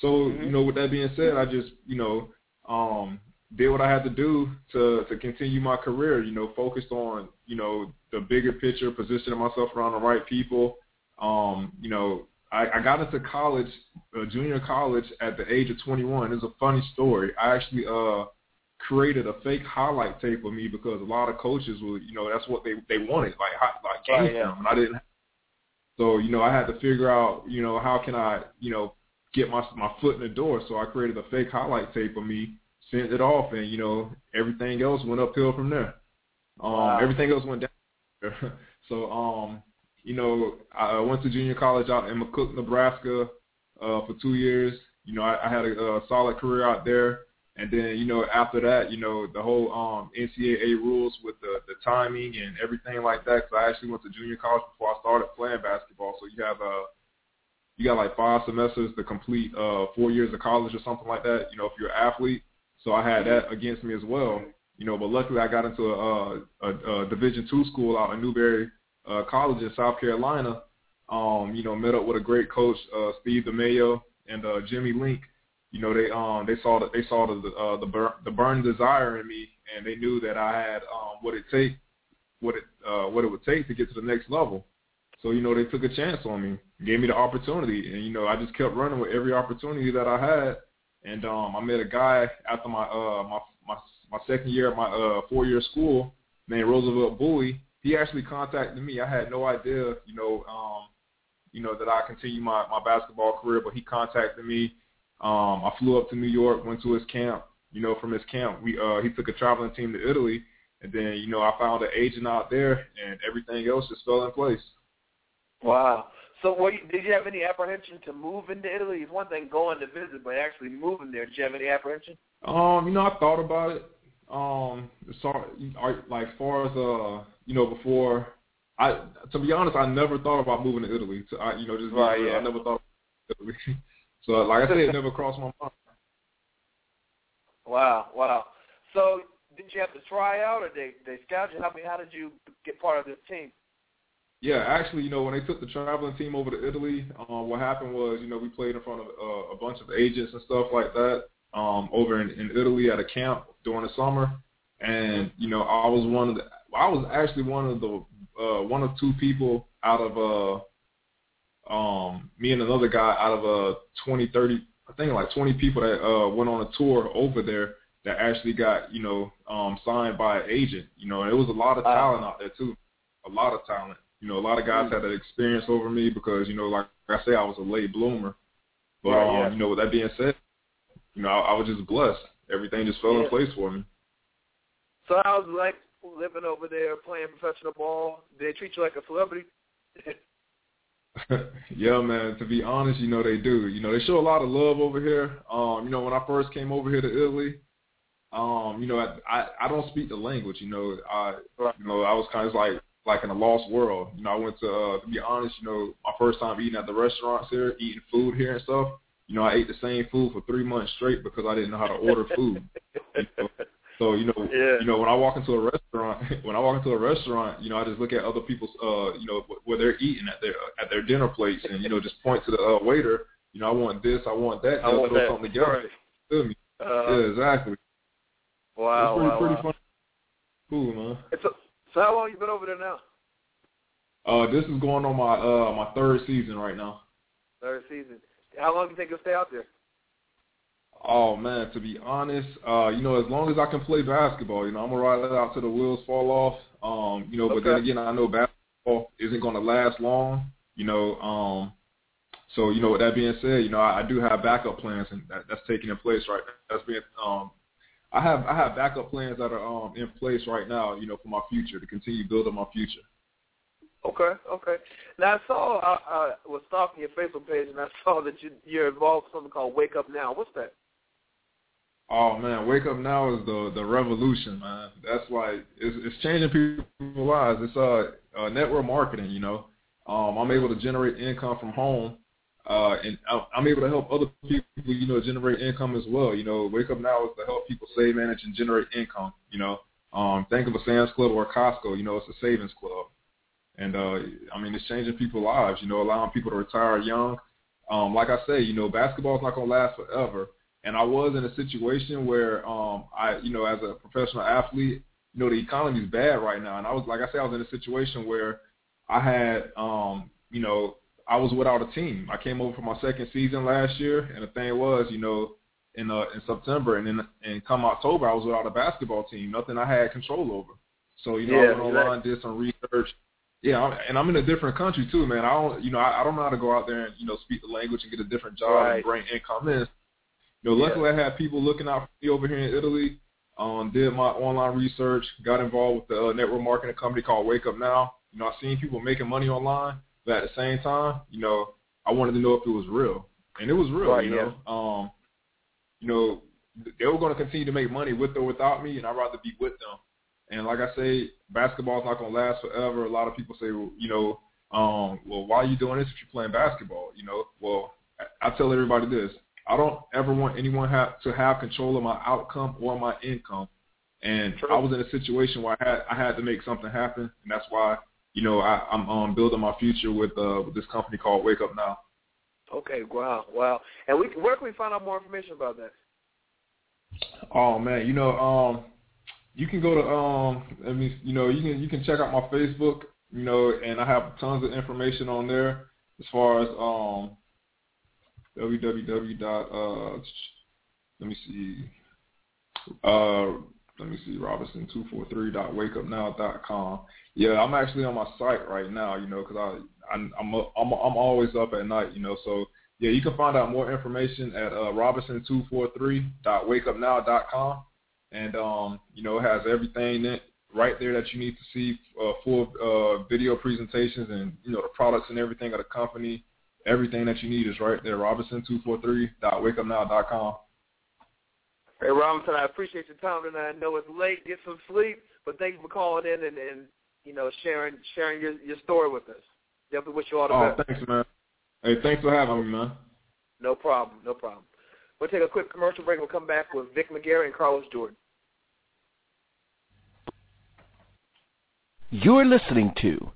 So, Mhm. you know, with that being said, I just, you know, um did what I had to do to to continue my career, you know, focused on, you know, the bigger picture, positioning myself around the right people, um, you know, I, I got into college, uh, junior college at the age of 21. It's a funny story. I actually uh created a fake highlight tape of me because a lot of coaches were, you know, that's what they they wanted, like hot, like game Right, yeah. and I didn't. So you know, I had to figure out, you know, how can I, you know, get my my foot in the door. So I created a fake highlight tape of me, sent it off, and you know, everything else went uphill from there. Um, Wow. everything else went down. so um, you know, I went to junior college out in McCook, Nebraska, uh, for two years. You know, I, I had a, a solid career out there. And then, you know, after that, you know, the whole um, NCAA rules with the, the timing and everything like that. Because I actually went to junior college before I started playing basketball. So you have uh, you got like five semesters to complete uh, four years of college or something like that. You know, if you're an athlete. So I had that against me as well. You know, but luckily I got into a, a, a Division two school out in Newberry uh, College in South Carolina. Um, you know, met up with a great coach, uh, Steve DeMayo and uh, Jimmy Link. You know, they um they saw that they saw the uh, the burn, the burn desire in me, and they knew that I had um what it take what it uh what it would take to get to the next level. So you know, they took a chance on me, gave me the opportunity, and you know, I just kept running with every opportunity that I had. And um, I met a guy after my uh my my my second year at my uh four year school named Roosevelt Bowie. He actually contacted me. I had no idea, you know, um, you know, that I continue my my basketball career, but he contacted me. Um, I flew up to New York, went to his camp. You know, from his camp, we uh he took a traveling team to Italy, and then you know I found an agent out there, and everything else just fell in place. Wow. So, were you, did you have any apprehension to move into Italy? It's one thing going to visit, but actually moving there, did you have any apprehension? Um, you know, I thought about it. Um, so, like, as far as uh, you know, before I, to be honest, I never thought about moving to Italy. To, I, you know, just Right, yeah. I never thought. About Italy. so, like I said, it never crossed my mind. Wow, wow. So, did you have to try out, or they they scout you? How, how did you get part of this team? Yeah, actually, you know, when they took the traveling team over to Italy, um, what happened was, you know, we played in front of uh, a bunch of agents and stuff like that um, over in, in Italy at a camp during the summer, and you know, I was one of the, I was actually one of the uh, one of two people out of uh, um, me and another guy out of uh, 20, 30, I think like 20 people that uh, went on a tour over there that actually got, you know, um, signed by an agent. You know, it was a lot of talent out there too, a lot of talent. You know, a lot of guys had that experience over me because, you know, like I say, I was a late bloomer. But Right, um, yeah. you know, with that being said, you know, I, I was just blessed. Everything just fell Yeah. in place for me. So, I was like living over there, playing professional ball? They treat you like a celebrity? yeah, man. To be honest, you know they do. You know they show a lot of love over here. Um, you know when I first came over here to Italy, um, you know I I, I don't speak the language. You know I you know I was kind of like like in a lost world. You know, I went to uh, to be honest, you know, my first time eating at the restaurants here, eating food here and stuff. You know, I ate the same food for three months straight because I didn't know how to order food. You know? So you know, Yeah. you know, when I walk into a restaurant, when I walk into a restaurant, you know, I just look at other people's, uh, you know, wh- where they're eating at their at their dinner plates, and you know, just point to the uh, waiter. You know, I want this, I want that. I want throw that. something together. Right. Me? Uh, yeah, exactly. Wow, it's pretty, wow, pretty wow. fun. Cool, man. So, so how long you been over there now? Uh, this is going on my uh my third season right now. Third season. How long do you think you'll stay out there? Oh man, to be honest, uh, you know, as long as I can play basketball, you know, I'm gonna ride it out till the wheels fall off. Um, you know, but then again, I know basketball isn't gonna last long. You know, um, so you know, with that being said, you know, I, I do have backup plans, and that, that's taking in place right now. That's being, um, I have I have backup plans that are um in place right now. You know, for my future to continue building my future. Okay, okay. Now I saw I, I was stalking your Facebook page and I saw that you you're involved with something called Wake Up Now. What's that? Oh man, wake up now is the the revolution, man. That's like it's it's changing people's lives. It's uh, uh network marketing, you know. Um, I'm able to generate income from home, uh, and I'm- able to help other people, you know, generate income as well. You know, wake up now is to help people save, manage, and generate income. You know, um, think of a Sam's Club or a Costco. You know, it's a savings club, and uh, I mean, it's changing people's lives. You know, allowing people to retire young. Um, like I say, you know, basketball's not gonna last forever and I was in a situation where um I you know as a professional athlete you know the economy is bad right now and I was like I said I was in a situation where I had um you know I was without a team I came over for my second season last year and the thing was you know in uh in September and then and come October I was without a basketball team nothing I had control over so you know Yeah, I went online did some research yeah, I'm, and I'm in a different country too, man. I don't, you know, I, I don't know how to go out there and you know speak the language and get a different job Right. and bring income in. You know, luckily I had people looking out for me over here in Italy. Um, did my online research, got involved with the uh, network marketing company called Wake Up Now. You know, I've seen people making money online, but at the same time, you know, I wanted to know if it was real, and it was real. Right, you know, um, you know, they were going to continue to make money with or without me, and I'd rather be with them. And like I say, basketball's not going to last forever. A lot of people say, well, you know, um, well, why are you doing this if you're playing basketball? You know, well, I I tell everybody this: I don't ever want anyone have to have control of my outcome or my income. And I was in a situation where I had I had to make something happen, and that's why you know I, I'm um, building my future with uh, with this company called Wake Up Now. Okay, wow, wow. And we where can we find out more information about that? Oh man, you know, um, you can go to um, I mean, you know, you can you can check out my Facebook, you know, and I have tons of information on there as far as um, www. uh, let me see, uh, let me see, Robinson two four three dot wakeupnow dot com. Yeah, I'm actually on my site right now, you know, because I I'm I'm I'm I'm always up at night, you know, so yeah, you can find out more information at uh, robinson243.wakeupnow.com. And, um, you know, it has everything in, right there that you need to see, uh, full uh, video presentations and, you know, the products and everything of the company. Everything that you need is right there, robinson243.wakeupnow.com. Hey Robinson, I appreciate your time tonight. I know it's late. Get some sleep, but thank you for calling in and, and you know sharing sharing your your story with us. Definitely wish you all the Oh, best. thanks, man. Hey, thanks for having me, man. No problem, no problem. We'll take a quick commercial break. We'll come back with Vic Magary and Carlos Jordan. You're listening to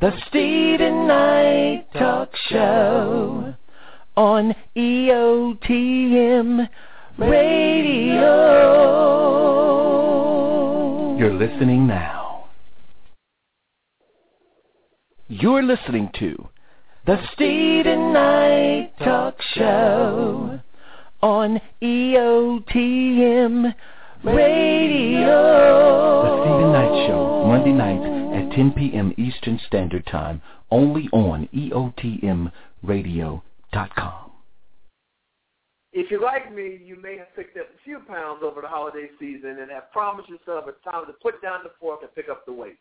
the Steven Knight Talk Show on EOTM Radio. You're listening now. You're listening to the Steven Knight Talk Show on EOTM Radio. The Steven Knight Show, Monday nights at 10 p.m. Eastern Standard Time, only on EOTMRadio.com. If you're like me, you may have picked up a few pounds over the holiday season and have promised yourself it's time to put down the fork and pick up the weight.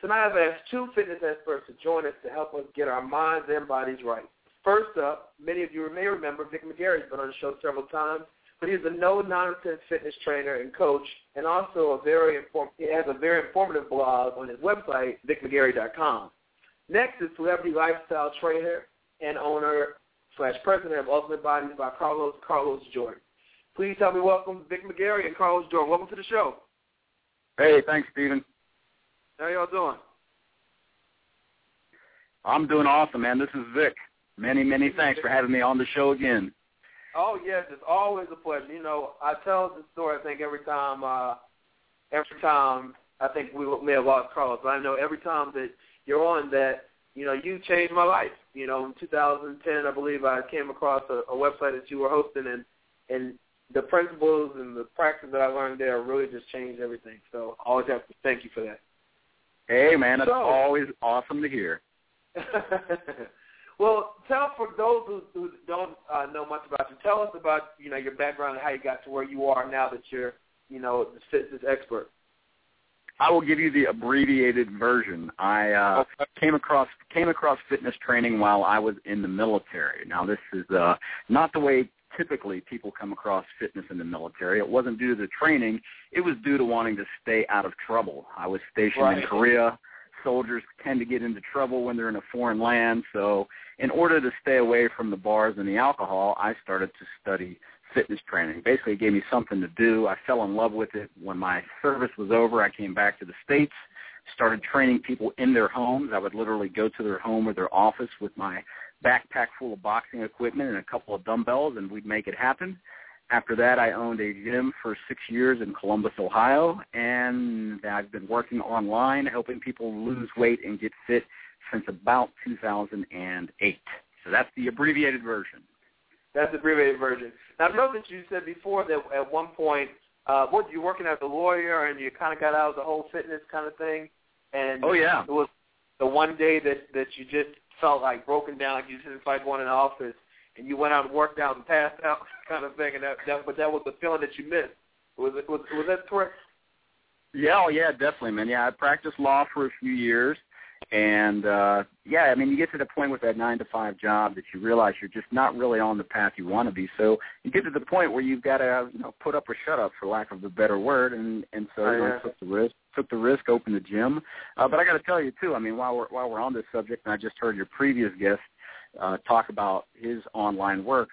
Tonight I've asked two fitness experts to join us to help us get our minds and bodies right. First up, many of you may remember Vic Magary's been on the show several times. But he's a no-nonsense fitness trainer and coach, and also a very inform- he has a very informative blog on his website, VicMagary.com. Next is celebrity lifestyle trainer and owner slash president of Ultimate Bodies by Carlos Carlos Jordan. Please help me welcome Vic Magary and Carlos Jordan. Welcome to the show. Hey, thanks, Steven. How y'all doing? I'm doing awesome, man. This is Vic. Many, many thanks for having me on the show again. Oh yes, it's always a pleasure. You know, I tell the story. I think every time, uh, every time I think we may have lost Carlos, but I know every time that you're on that, you know, you changed my life. You know, in 2010, I believe I came across a, a website that you were hosting, and and the principles and the practice that I learned there really just changed everything. So I always have to thank you for that. Hey, man, it's So- always awesome to hear. well, tell for those who, who don't uh, know much about you, tell us about you know your background and how you got to where you are now that you're you know the fitness expert. I will give you the abbreviated version. I uh, came across came across fitness training while I was in the military. Now, this is uh, not the way typically people come across fitness in the military. It wasn't due to the training; it was due to wanting to stay out of trouble. I was stationed in Korea. Soldiers tend to get into trouble when they're in a foreign land, so in order to stay away from the bars and the alcohol, I started to study fitness training. Basically, it gave me something to do. I fell in love with it. When my service was over, I came back to the States, started training people in their homes. I would literally go to their home or their office with my backpack full of boxing equipment and a couple of dumbbells, and we'd make it happen. After that, I owned a gym for six years in Columbus, Ohio, and I've been working online helping people lose weight and get fit since about 2008. So that's the abbreviated version. That's the abbreviated version. Now, I know that you said before that at one point, uh, what you were working as a lawyer and you kind of got out of the whole fitness kind of thing, and Oh, yeah. it was the one day that that you just felt like broken down, like you just like going in the office and you went out and worked out and passed out kind of thing, and that, that but that was the feeling that you missed. Was it was was that correct? Yeah, oh yeah, definitely, man. Yeah, I practiced law for a few years, and uh yeah, I mean, you get to the point with that nine to five job that you realize you're just not really on the path you want to be. So you get to the point where you've got to, you know, put up or shut up, for lack of a better word. And and so Oh, yeah. I took the risk, took the risk, opened the gym. Uh, but I got to tell you too. I mean, while we're while we're on this subject, and I just heard your previous guest uh, talk about his online work.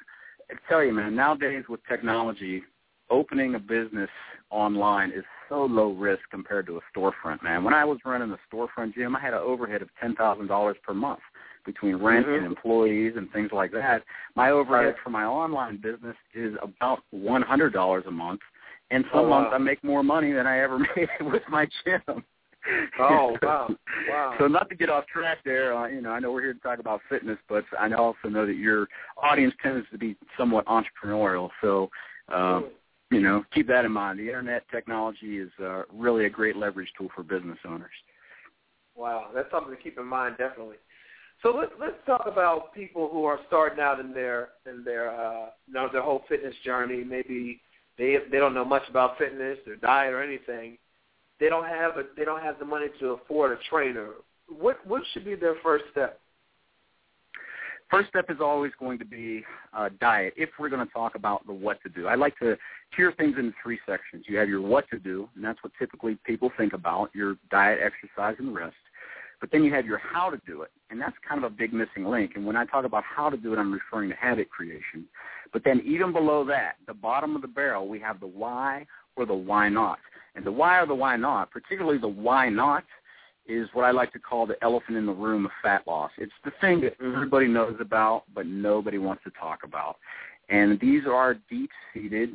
I tell you, man, nowadays with technology, opening a business online is so low risk compared to a storefront, man. When I was running a storefront gym, I had an overhead of ten thousand dollars per month between rent Mhm. and employees and things like that. My overhead Right. for my online business is about one hundred dollars a month, and some Oh, wow. months I make more money than I ever made with my gym. Oh wow, wow. So not to get off track there, uh, you know, I know we're here to talk about fitness, but I also know that your audience tends to be somewhat entrepreneurial. So, uh, you know, keep that in mind. The internet technology is uh, really a great leverage tool for business owners. Wow, that's something to keep in mind, definitely. So let's let's talk about people who are starting out in their in their uh, you know their whole fitness journey. Maybe they they don't know much about fitness or diet or anything. They don't have a they don't have the money to afford a trainer. What what should be their first step? First step is always going to be uh, diet. If we're going to talk about the what to do, I like to tier things into three sections. You have your what to do, and that's what typically people think about: your diet, exercise, and rest. But then you have your how to do it, and that's kind of a big missing link. And when I talk about how to do it, I'm referring to habit creation. But then even below that, the bottom of the barrel, we have the why or the why not. And the why or the why not, particularly the why not, is what I like to call the elephant in the room of fat loss. It's the thing that mm-hmm. everybody knows about, but nobody wants to talk about. And these are deep-seated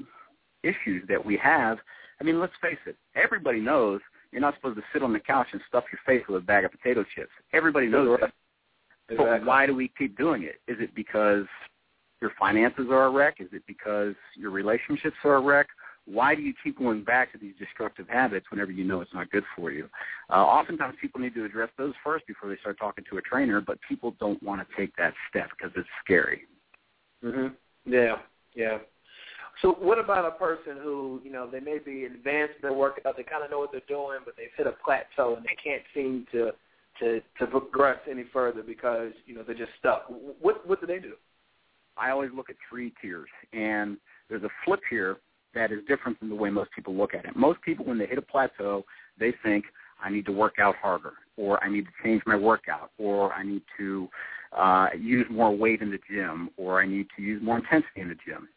issues that we have. I mean, let's face it. Everybody knows you're not supposed to sit on the couch and stuff your face with a bag of potato chips. Everybody knows that. But why do we keep doing it? Is it because your finances are a wreck? Is it because your relationships are a wreck? Why do you keep going back to these destructive habits whenever you know it's not good for you? Uh, oftentimes people need to address those first before they start talking to a trainer, but people don't want to take that step because it's scary. Mhm. Yeah, yeah. So what about a person who, you know, they may be advanced in their workout, they kind of know what they're doing, but they've hit a plateau and they can't seem to to to progress any further because you know they're just stuck. What what do they do? I always look at three tiers, and there's a flip here that is different than the way most people look at it. Most people, when they hit a plateau, they think, I need to work out harder, or I need to change my workout, or I need to uh, use more weight in the gym, or I need to use more intensity in the gym.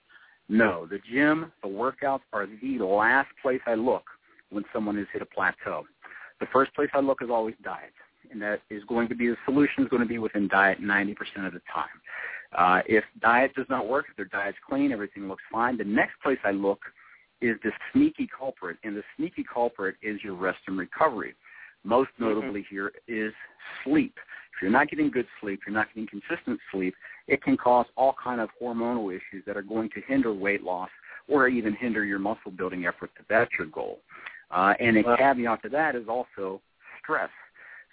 No, the gym, the workouts are the last place I look when someone has hit a plateau. The first place I look is always diet, and that is going to be the solution is going to be within diet 90% of the time. Uh, if diet does not work, if their diet's clean, everything looks fine, the next place I look is the sneaky culprit, and the sneaky culprit is your rest and recovery. Most notably mm-hmm. here is sleep. If you're not getting good sleep, you're not getting consistent sleep, it can cause all kind of hormonal issues that are going to hinder weight loss or even hinder your muscle building efforts if that's your goal. Uh, and a caveat to that is also stress.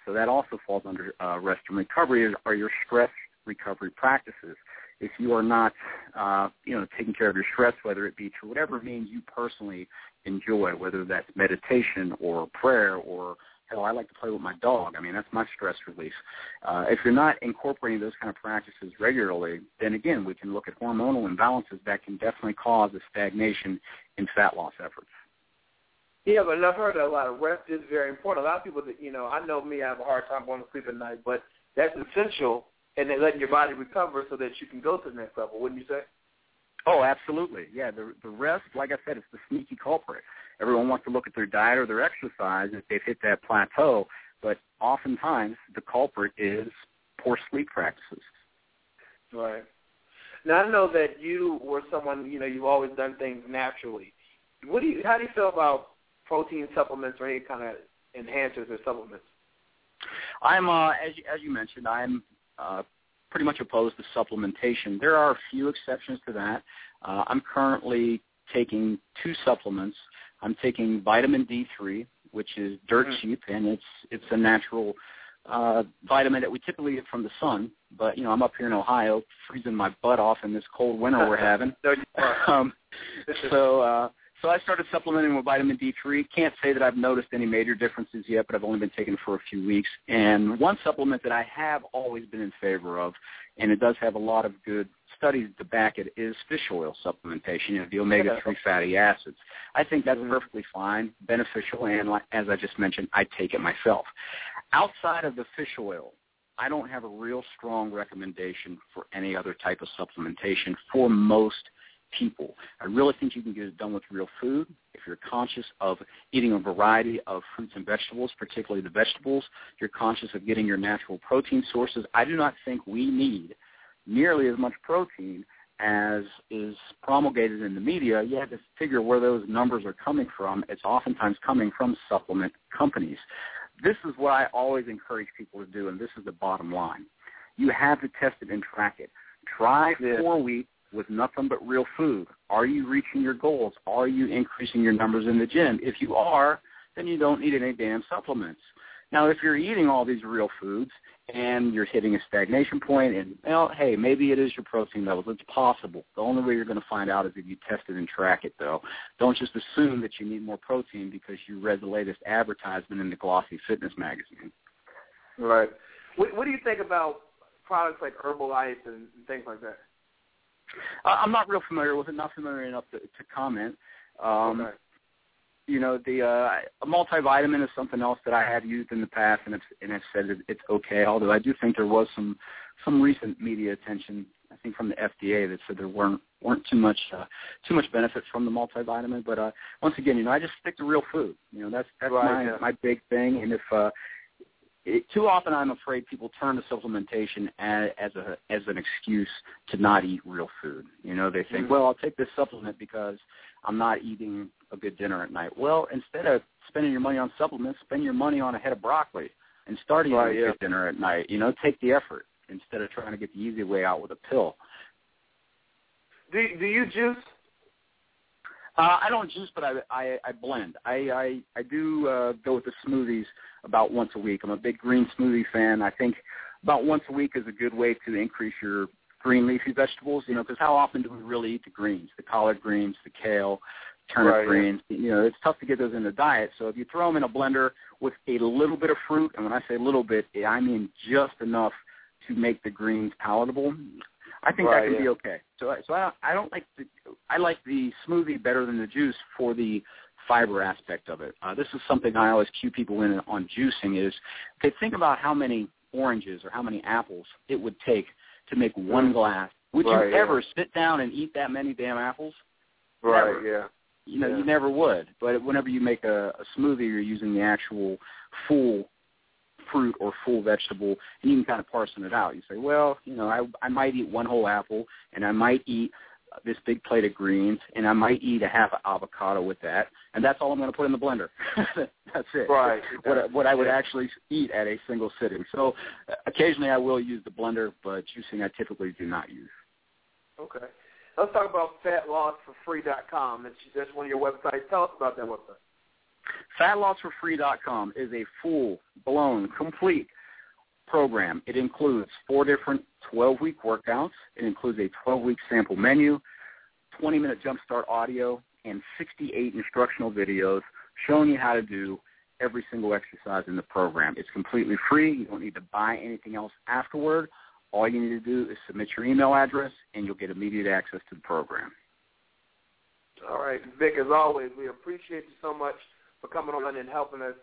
So that also falls under uh, rest and recovery are your stress recovery practices. If you are not, uh, you know, taking care of your stress, whether it be to whatever means you personally enjoy, whether that's meditation or prayer or hell, I like to play with my dog. I mean, that's my stress relief. Uh, if you're not incorporating those kind of practices regularly, then again, we can look at hormonal imbalances that can definitely cause a stagnation in fat loss efforts. Yeah, but I've heard a lot of rest is very important. A lot of people that you know, I know me, I have a hard time going to sleep at night, but that's essential, and then letting your body recover so that you can go to the next level. Wouldn't you say? Oh, absolutely. Yeah, the the rest, like I said, it's the sneaky culprit. Everyone wants to look at their diet or their exercise if they've hit that plateau, but oftentimes the culprit is poor sleep practices. Right. Now I know that you were someone, you know, you've always done things naturally. What do you? How do you feel about protein supplements or any kind of enhancers or supplements? I'm, uh, as you, as you mentioned, I'm uh, pretty much opposed to supplementation. There are a few exceptions to that. Uh, I'm currently taking two supplements. I'm taking vitamin D3, which is dirt mm-hmm. cheap, and it's it's a natural uh, vitamin that we typically get from the sun. But you know, I'm up here in Ohio, freezing my butt off in this cold winter we're having. um, so uh, so I started supplementing with vitamin D3. Can't say that I've noticed any major differences yet, but I've only been taking it for a few weeks. And one supplement that I have always been in favor of, and it does have a lot of good studies to back it, is fish oil supplementation, you know, the omega-3 fatty acids. I think that's mm-hmm. perfectly fine, beneficial, and as I just mentioned, I take it myself. Outside of the fish oil, I don't have a real strong recommendation for any other type of supplementation for most – people. I really think you can get it done with real food. If you're conscious of eating a variety of fruits and vegetables, particularly the vegetables, you're conscious of getting your natural protein sources. I do not think we need nearly as much protein as is promulgated in the media. You have to figure where those numbers are coming from. It's oftentimes coming from supplement companies. This is what I always encourage people to do, and this is the bottom line. You have to test it and track it. Try four weeks with nothing but real food? Are you reaching your goals? Are you increasing your numbers in the gym? If you are, then you don't need any damn supplements. Now, if you're eating all these real foods and you're hitting a stagnation point, and well, hey, maybe it is your protein levels. It's possible. The only way you're going to find out is if you test it and track it, though. Don't just assume that you need more protein because you read the latest advertisement in the glossy fitness magazine. Right. What, what do you think about products like Herbalife and things like that? I'm not real familiar with it. Not familiar enough to, to comment. Um, okay. You know, the uh, a multivitamin is something else that I have used in the past, and it's and have said it's okay. Although I do think there was some some recent media attention, I think from the FDA, that said there weren't weren't too much uh, too much benefit from the multivitamin. But uh, once again, you know, I just stick to real food. You know, that's that's right, my yeah. my big thing. And if uh, it, too often I'm afraid people turn to supplementation as, as a as an excuse to not eat real food. You know, they think, mm-hmm. well, I'll take this supplement because I'm not eating a good dinner at night. Well, instead of spending your money on supplements, spend your money on a head of broccoli and start eating right, a yeah. good dinner at night. You know, take the effort instead of trying to get the easy way out with a pill. Do do you juice? Uh, I don't juice, but I I, I blend. I I, I do uh, go with the smoothies about once a week. I'm a big green smoothie fan. I think about once a week is a good way to increase your green leafy vegetables. You know, because how often do we really eat the greens? The collard greens, the kale, turnip right, greens. Yeah. You know, it's tough to get those in the diet. So if you throw them in a blender with a little bit of fruit, and when I say a little bit, I mean just enough to make the greens palatable. I think Right, that can yeah. be okay. So, I- so I, I don't like the I like the smoothie better than the juice for the fiber aspect of it. Uh, this is something I always cue people in on juicing is okay. Think about how many oranges or how many apples it would take to make one glass. Would Right, you yeah. ever sit down and eat that many damn apples? Right. Never. Yeah. You know, Yeah. you never would. But whenever you make a, a smoothie, you're using the actual full fruit or full vegetable, and you can kind of parson it out. You say, well, you know, I I might eat one whole apple, and I might eat this big plate of greens, and I might eat a half an avocado with that, and that's all I'm going to put in the blender. that's it. Right. What I- what I would actually eat at a single sitting. So uh, occasionally I will use the blender, but juicing I typically do not use. Okay. Let's talk about fatlossforfree.com. That's, that's one of your websites. Tell us about that website. FatLossForFree.com is a full-blown, complete program. It includes four different 12-week workouts. It includes a 12-week sample menu, 20-minute jumpstart audio, and 68 instructional videos showing you how to do every single exercise in the program. It's completely free. You don't need to buy anything else afterward. All you need to do is submit your email address, and you'll get immediate access to the program. All right, Vic. As always, we appreciate you so much for coming on and helping us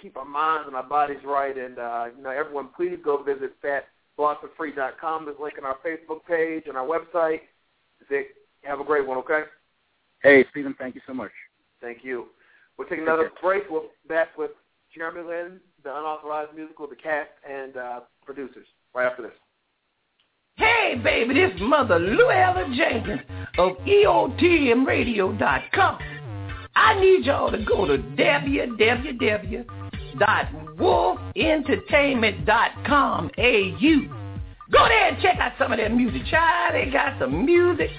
keep our minds and our bodies right. And uh, you know, everyone, please go visit fatlossforfree.com. There's a link on our Facebook page and our website. Vic, have a great one. Okay. Hey, Stephen, thank you so much. Thank you. We'll take another break. We'll be back with Jeremy Lin, the unauthorized musical, the cast, and uh, producers right after this. Hey, baby, this is Mother Luella Jenkins of EOTMRadio.com. I need y'all to go to www.wolfentertainment.com. A-U. Go there and check out some of their music. Child, they got some music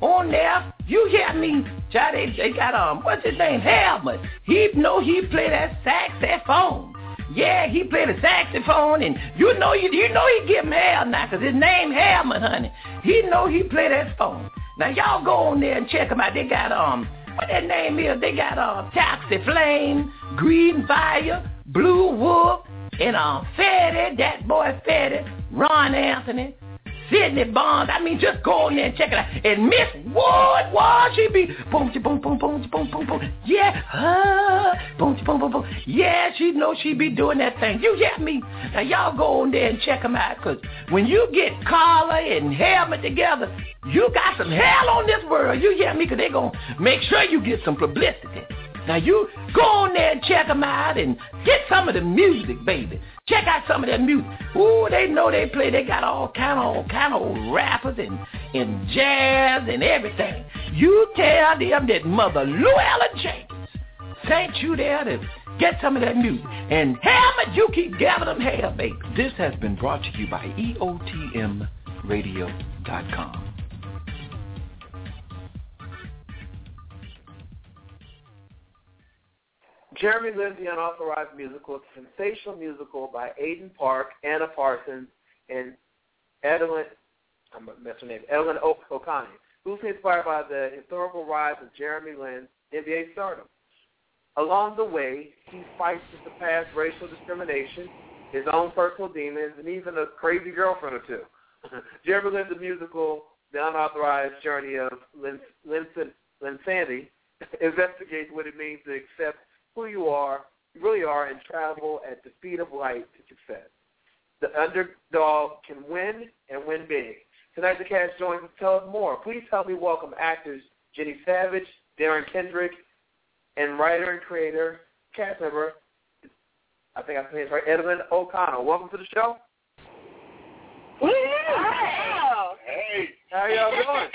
on there. You hear me? Child, they, they got, um, what's his name? Helmut. He know he play that saxophone. Yeah, he played the saxophone, and you know you, you know he give him hell now, 'cause his name Helmut, honey. He know he play that phone. Now y'all go on there and check him out. They got um, what that name is? They got uh, Taxi Flame, Green Fire, Blue Wolf, and um, Fetty, that boy Fetty, Ron Anthony, Sidney Bonds. I mean, just go on there and check it out. And Miss Wood, Wood, she be boom, boom, boom, boom, boom, boom, boom. Yeah, uh, boom, boom, boom, boom. Yeah, she know she be doing that thing. You get me? Now y'all go on there and check them out, cause when you get Carla and Helmet together, you got some hell on this world. You get me? Cause they gonna make sure you get some publicity. Now you go on there and check them out and get some of the music, baby. Check out some of their music. Ooh, they know they play. They got all kind of all kind of rappers and and jazz and everything. You tell them that Mother Luella Jenkins sent you there to get some of that music. And Helmet, you keep giving them hell, baby. This has been brought to you by EOTMRadio.com. Jeremy Lin, the unauthorized musical, a sensational musical by Aiden Park, Anna Parsons, and Edelyn, I'm going to mess her name, Edelyn o- O'Connor, loosely inspired by the historical rise of Jeremy Lin's NBA stardom. Along the way, he fights to surpass racial discrimination, his own personal demons, and even a crazy girlfriend or two. Jeremy Lin's the musical, The Unauthorized Journey of Lin, Lin, Linsanity, investigates what it means to accept who you are, you really are, and travel at the speed of light to success. The underdog can win and win big. Tonight, the cast joins us to tell us more. Please help me welcome actors Jenny Savage, Darren Kendrick, and writer and creator, cast member, I think I said it right, Edwin O'Connell. Welcome to the show. Wow. Hey, how y'all doing?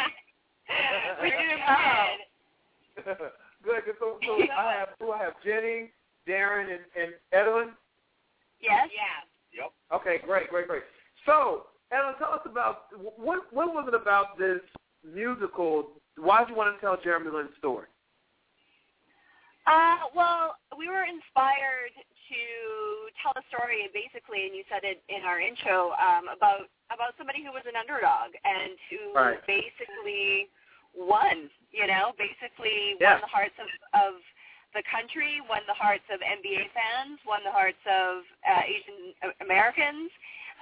We're doing good. Good. good. So, so I have who I have Jenny, Darren, and, and Edwin. Yes. Yeah. Yep. Okay, great, great, great. So, Edwin, tell us about what what was it about this musical? Why did you want to tell Jeremy Lin's story? Uh, well, we were inspired to tell a story, basically, and you said it in our intro um, about about somebody who was an underdog and who Right. basically won. You know, basically Yeah. won the hearts of of the country, won the hearts of NBA fans, won the hearts of uh, Asian Americans.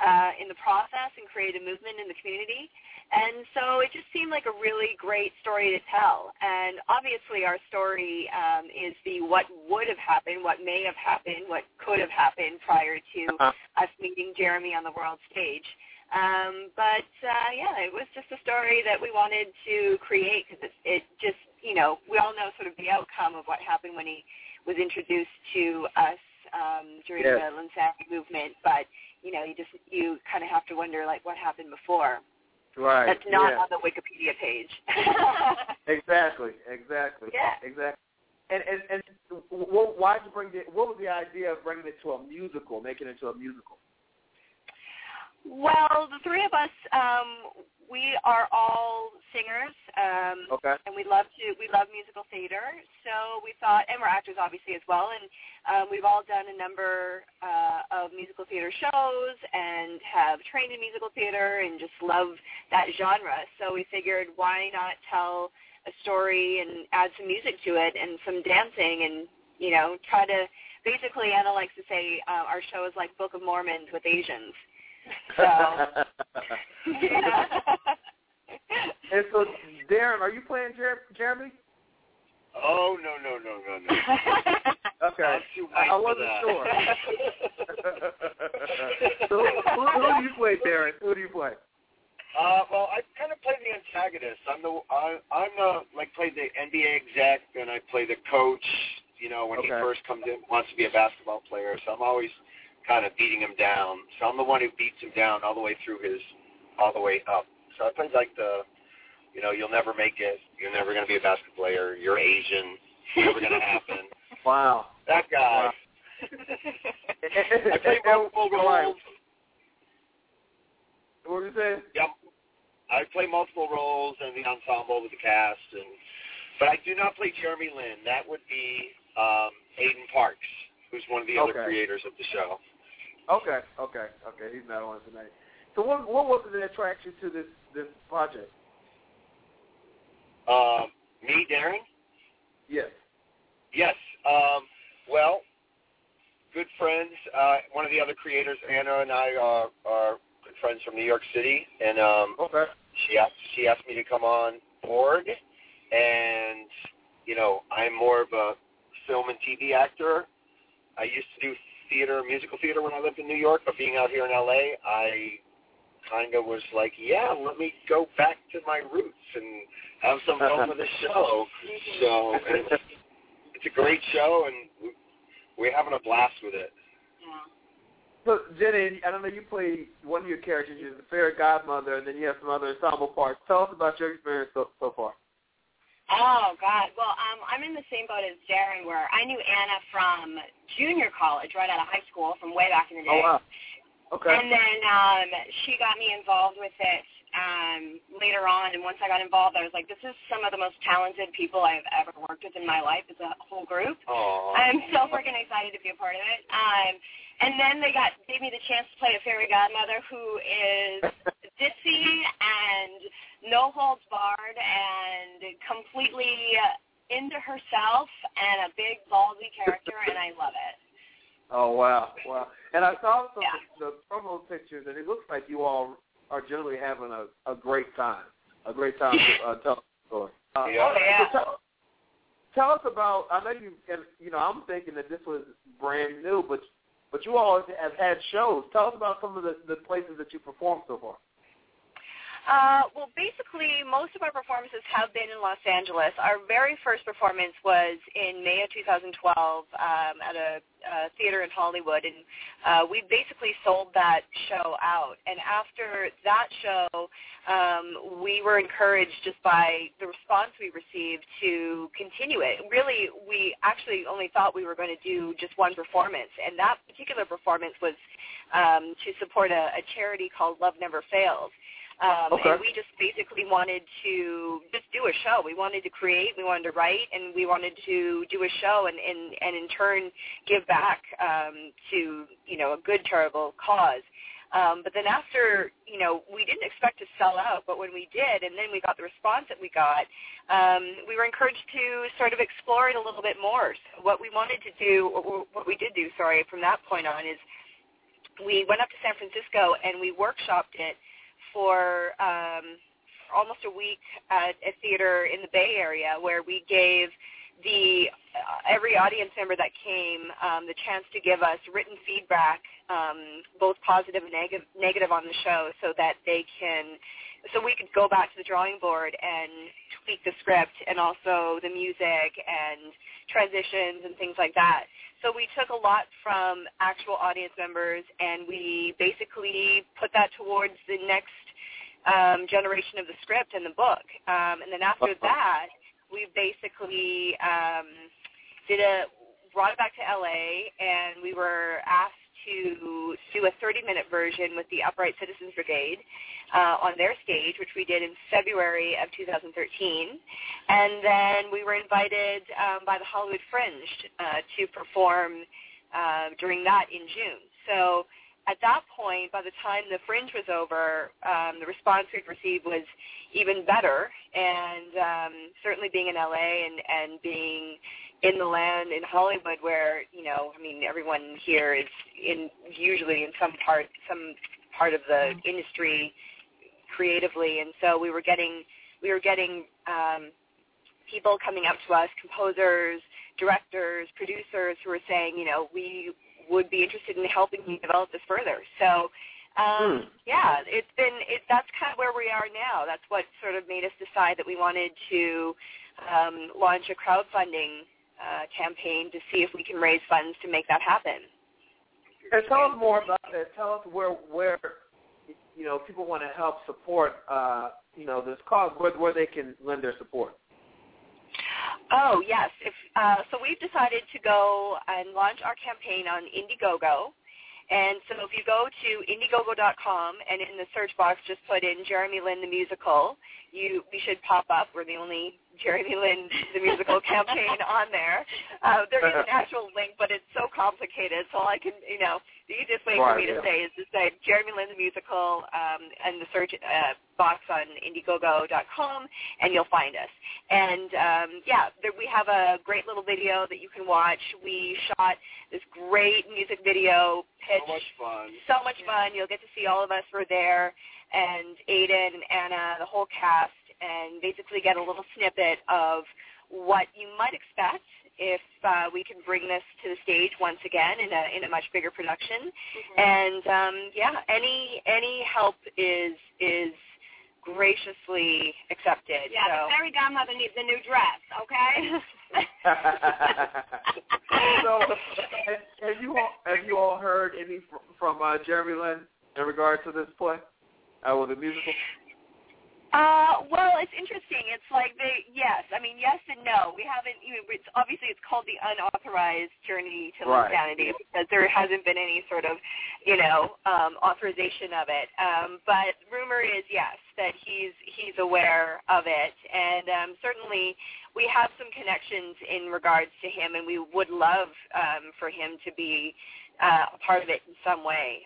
uh, in the process and created a movement in the community. And so it just seemed like a really great story to tell. And obviously our story um, is the what would have happened, what may have happened, what could have happened prior to Uh-huh. us meeting Jeremy on the world stage. Um, but uh, yeah, it was just a story that we wanted to create because it, it just, you know, we all know sort of the outcome of what happened when he was introduced to us um, during Yes. the Linsanity movement. But you know, you just you kind of have to wonder like what happened before. Right. That's not yeah. on the Wikipedia page. Exactly. Exactly. Yeah. Exactly. And and and why did you bring the? What was the idea of bringing it to a musical, making it to a musical? Well, the three of us, um, we are all singers, um, Okay. and we love to we love musical theater. So we thought, and we're actors obviously as well, and um, we've all done a number uh, of musical theater shows and have trained in musical theater and just love that genre. So we figured, why not tell a story and add some music to it and some dancing and you know try to basically Anna likes to say uh, our show is like Book of Mormons with Asians. So and so, Darren, are you playing Jer- Jeremy? Oh no no no no no. Okay. I'm I, I white for wasn't that. sure. so, who, who do you play, Darren? Who do you play? Uh, well, I kind of play the antagonist. I'm the I, I'm the like play the NBA exec, and I play the coach. You know, when he first comes in, wants to be a basketball player. So I'm always kind of beating him down. So I'm the one who beats him down all the way through his, all the way up. So I play like the, you know, you'll never make it. You're never going to be a basketball player. You're Asian. It's never going to happen. Wow. That guy. Wow. I play multiple roles. What did you say? Yep. I play multiple roles in the ensemble with the cast, and but I do not play Jeremy Lin. That would be um, Aiden Parks, who's one of the other creators of the show. Okay, okay, okay. He's not on tonight. So, what what was the attraction to this this project? Um, me, Darren. Yes. Yes. Um, well, good friends. Uh, one of the other creators, Anna, and I are, are good friends from New York City, and um, Okay. she asked she asked me to come on board, and you know I'm more of a film and TV actor. I used to do theater, musical theater when I lived in New York, but being out here in LA, I kind of was like, yeah, let me go back to my roots and have some fun with the show. So it's, it's a great show, and we- we're having a blast with it. So, Jenny, I don't know. You play one of your characters. You're the fairy godmother, and then you have some other ensemble parts. Tell us about your experience so, so far. Oh God. Well, um, I'm in the same boat as Darren, where I knew Anna from junior college, right out of high school, from way back in the day. Oh wow. Okay. And then um, she got me involved with it um, later on. And once I got involved, I was like, this is some of the most talented people I've ever worked with in my life as a whole group. Aww. I'm so freaking excited to be a part of it. Um, and then they got gave me the chance to play a fairy godmother who is ditzy and no holds barred and completely into herself and a big ballsy character, and I love it. Oh wow, wow! And I saw some the promo pictures, and it looks like you all are generally having a, a great time, a great time to uh, tell the story. Uh, Yeah. Oh, yeah. so tell, tell us about. I know you, and you know, I'm thinking that this was brand new, but but you all have had shows. Tell us about some of the, the places that you performed so far. Uh, well, basically, most of our performances have been in Los Angeles. Our very first performance was in May of 2012 um, at a, a theater in Hollywood, and uh, we basically sold that show out. And after that show, um, we were encouraged just by the response we received to continue it. Really, we actually only thought we were going to do just one performance, and that particular performance was um, to support a, a charity called Love Never Fails. Um, Okay. And we just basically wanted to just do a show. We wanted to create, we wanted to write, and we wanted to do a show and, and, and in turn give back um, to, you know, a good charitable cause. Um, but then after, you know, we didn't expect to sell out, but when we did, and then we got the response that we got, um, we were encouraged to sort of explore it a little bit more. So what we wanted to do, or what we did do, sorry, from that point on is we went up to San Francisco and we workshopped it for um, for almost a week at a theater in the Bay Area, where we gave the uh, every audience member that came um, the chance to give us written feedback, um, both positive and negative, negative on the show, so that they can, so we could go back to the drawing board and tweak the script and also the music and transitions and things like that. So we took a lot from actual audience members and we basically put that towards the next um, generation of the script and the book. Um, and then after that, we basically um, did a brought it back to LA, and we were asked to do a 30-minute version with the Upright Citizens Brigade uh, on their stage, which we did in February of 2013. And then we were invited um, by the Hollywood Fringe uh, to perform uh, during that in June. So at that point, by the time the Fringe was over, um, the response we'd received was even better. And um, certainly being in LA and, and being in the land in Hollywood, where you know, I mean, everyone here is in usually in some part some part of the industry creatively, and so we were getting we were getting um, people coming up to us, composers, directors, producers, who were saying, you know, we would be interested in helping you develop this further. So um, Hmm. yeah, it's been it, that's kind of where we are now. That's what sort of made us decide that we wanted to um, launch a crowdfunding uh, campaign to see if we can raise funds to make that happen. And tell us more about that. Tell us where where you know people want to help support uh, you know this cause, where where they can lend their support. Oh yes, if uh, so, we've decided to go and launch our campaign on Indiegogo. And so if you go to Indiegogo.com and in the search box just put in Jeremy Lin the musical, you we should pop up. We're the only Jeremy Lin the musical campaign on there. Uh, there is an actual link, but it's so complicated. So all I can, you know, the easiest way for me to say is to say Jeremy Lin the musical um, and the search uh, box on Indiegogo.com, and you'll find us. And um, yeah, there, we have a great little video that you can watch. We shot this great music video pitch. So much fun. So much fun. You'll get to see all of us were there, and Aiden and Anna, the whole cast, and basically get a little snippet of what you might expect if uh, we can bring this to the stage once again in a in a much bigger production. And um, yeah, any any help is is graciously accepted. Yeah, so. the fairy godmother needs a new dress, okay? so, have, have you all have you all heard any from, from uh, Jeremy Lin in regard to this play, uh, with the musical? Uh, well, it's interesting. It's like they, yes, I mean, yes and no. We haven't, you know, it's obviously it's called the unauthorized journey to Right. Linsanity because there hasn't been any sort of, you know, um, authorization of it. Um, but rumor is yes that he's he's aware of it, and um, certainly we have some connections in regards to him, and we would love um, for him to be uh, a part of it in some way.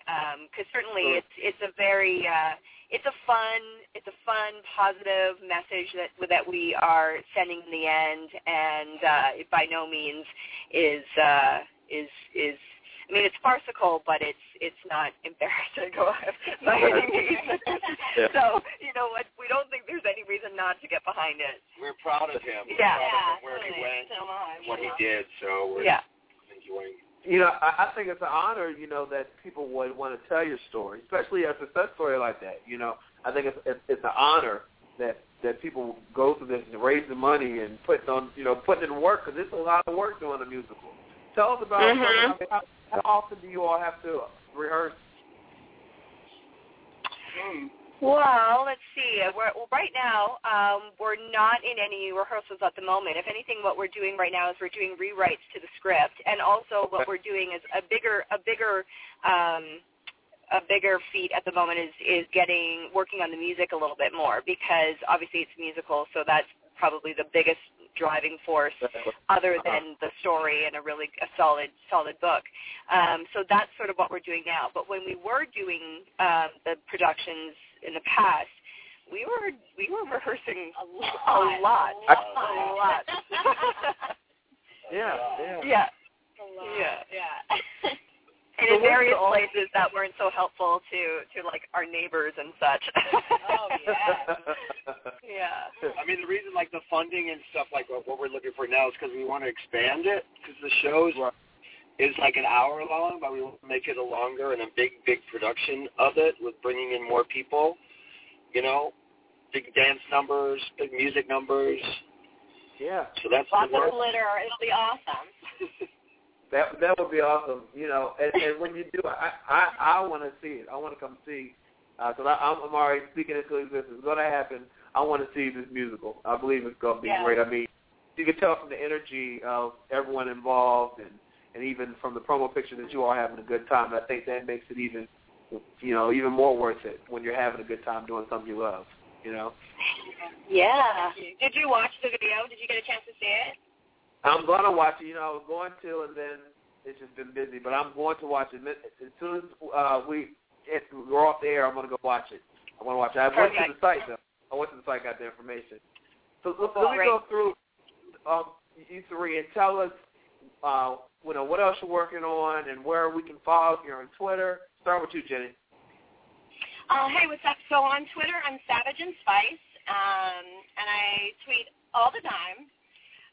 Because certainly Sure. it's it's a very uh, it's a fun it's a fun positive message that that we are sending in the end and uh it by no means is uh is is I mean it's farcical but it's it's not embarrassing by any means. Yeah. So, you know what, we don't think there's any reason not to get behind it. We're proud of him. We're Yeah. proud of where he went, what he did. So we're Yeah. enjoying. You know, I, I think it's an honor, you know, that people would want to tell your story, especially a success story like that. You know, I think it's it's, it's an honor that that people go through this and raise the money and putting on, you know, putting in work because it's a lot of work doing a musical. Tell us about Mhm. I mean, how, how often do you all have to rehearse? Well, let's see. Uh, We're, well, right now, um, we're not in any rehearsals at the moment. If anything, what we're doing right now is we're doing rewrites to the script, and also what we're doing is a bigger, a bigger, um, a bigger feat at the moment is is getting working on the music a little bit more because obviously it's musical, so that's probably the biggest driving force other than the story and a really a solid solid book. Um, so that's sort of what we're doing now. But when we were doing um, the productions in the past, we were we were rehearsing a lot, a lot, a lot. Yeah, yeah. yeah. Yeah. Yeah. and in various the- places that weren't so helpful to to like our neighbors and such. Oh yeah. yeah. I mean, the reason like the funding and stuff like what, what we're looking for now is because we want to expand it because the shows is like an hour long, but we want to make it a longer and a big, big production of it with bringing in more people. You know, big dance numbers, big music numbers. Yeah. So that's Lots the work. of glitter. It'll be awesome. That that would be awesome. You know, and, and when you do, I I, I want to see it. I want to come see. Uh, because I I'm, I'm already speaking into existence. It's going to happen. I want to see this musical. I believe it's going to be Yeah. great. I mean, you can tell from the energy of everyone involved, and and even from the promo picture that you all having a good time. I think that makes it even, you know, even more worth it when you're having a good time doing something you love. You know. Yeah. Did you watch the video? Did you get a chance to see it? I'm gonna watch it. You know, I was going to, and then it's just been busy. But I'm going to watch it as soon as uh, we it, we're off the air. I'm gonna go watch it. I want to watch it. I went to the site though. I went to the site, got the information. So let, let me great. go through um, you three and tell us, uh, you know, what else you're working on and where we can follow you on Twitter. Start with you, Jenny. Uh, hey, what's up? So on Twitter, I'm Savage and Spice, um, and I tweet all the time.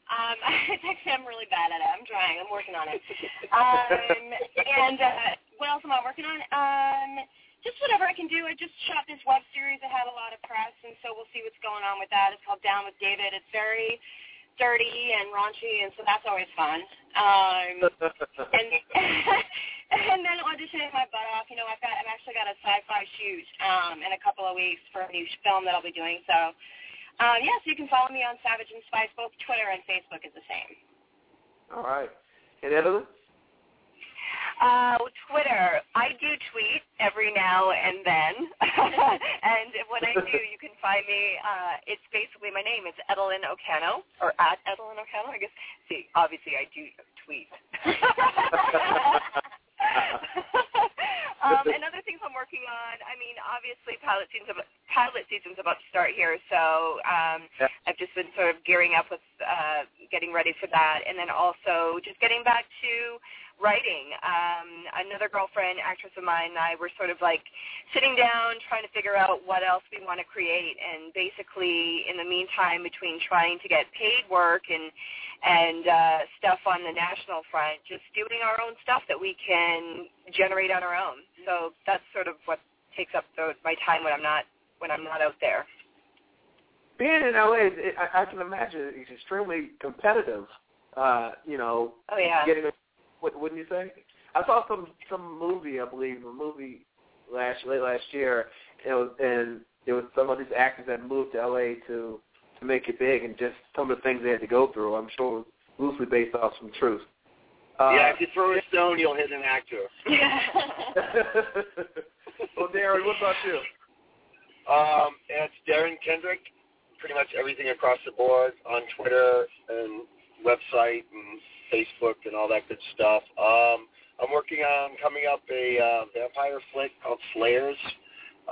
Um, actually, I'm really bad at it. I'm trying. I'm working on it. Um, and uh, what else am I working on? Um, just whatever I can do. I just shot this web series that had a lot of press, and so we'll see what's going on with that. It's called Down with David. It's very dirty and raunchy, and so that's always fun. Um, and and then auditioning my butt off. You know, I've got I've actually got a sci-fi shoot um, in a couple of weeks for a new film that I'll be doing. So, um, yeah, so you can follow me on Savage and Spice. Both Twitter and Facebook is the same. All right. And Evelyn? Uh, Twitter. I do tweet every now and then, and when I do, you can find me. Uh, it's basically my name. It's Edelyn Okano, or at Edelyn Okano. I guess. See, obviously, I do tweet. um, and other things I'm working on. I mean, obviously, pilot season's about, pilot season's about to start here, so um, Yeah. I've just been sort of gearing up with uh, getting ready for that, and then also just getting back to writing. Um, another girlfriend, actress of mine, and I were sort of like sitting down, trying to figure out what else we want to create, and basically, in the meantime, between trying to get paid work and and uh, stuff on the national front, just doing our own stuff that we can generate on our own. So that's sort of what takes up the, my time when I'm not when I'm not out there. Being in LA, it, I, I can imagine it's extremely competitive. Uh, you know, Oh yeah. getting a, what wouldn't you say? I saw some some movie, I believe, a movie last late last year. It was and it was some of these actors that moved to LA to to make it big, and just some of the things they had to go through. I'm sure it was loosely based off some truth. Uh, yeah, if you throw a stone, you'll hit an actor. Yeah. well, Darren, what about you? Um, it's Darren Kendrick. Pretty much everything across the board on Twitter and website and Facebook and all that good stuff. Um, I'm working on coming up a uh, vampire flick called Slayers.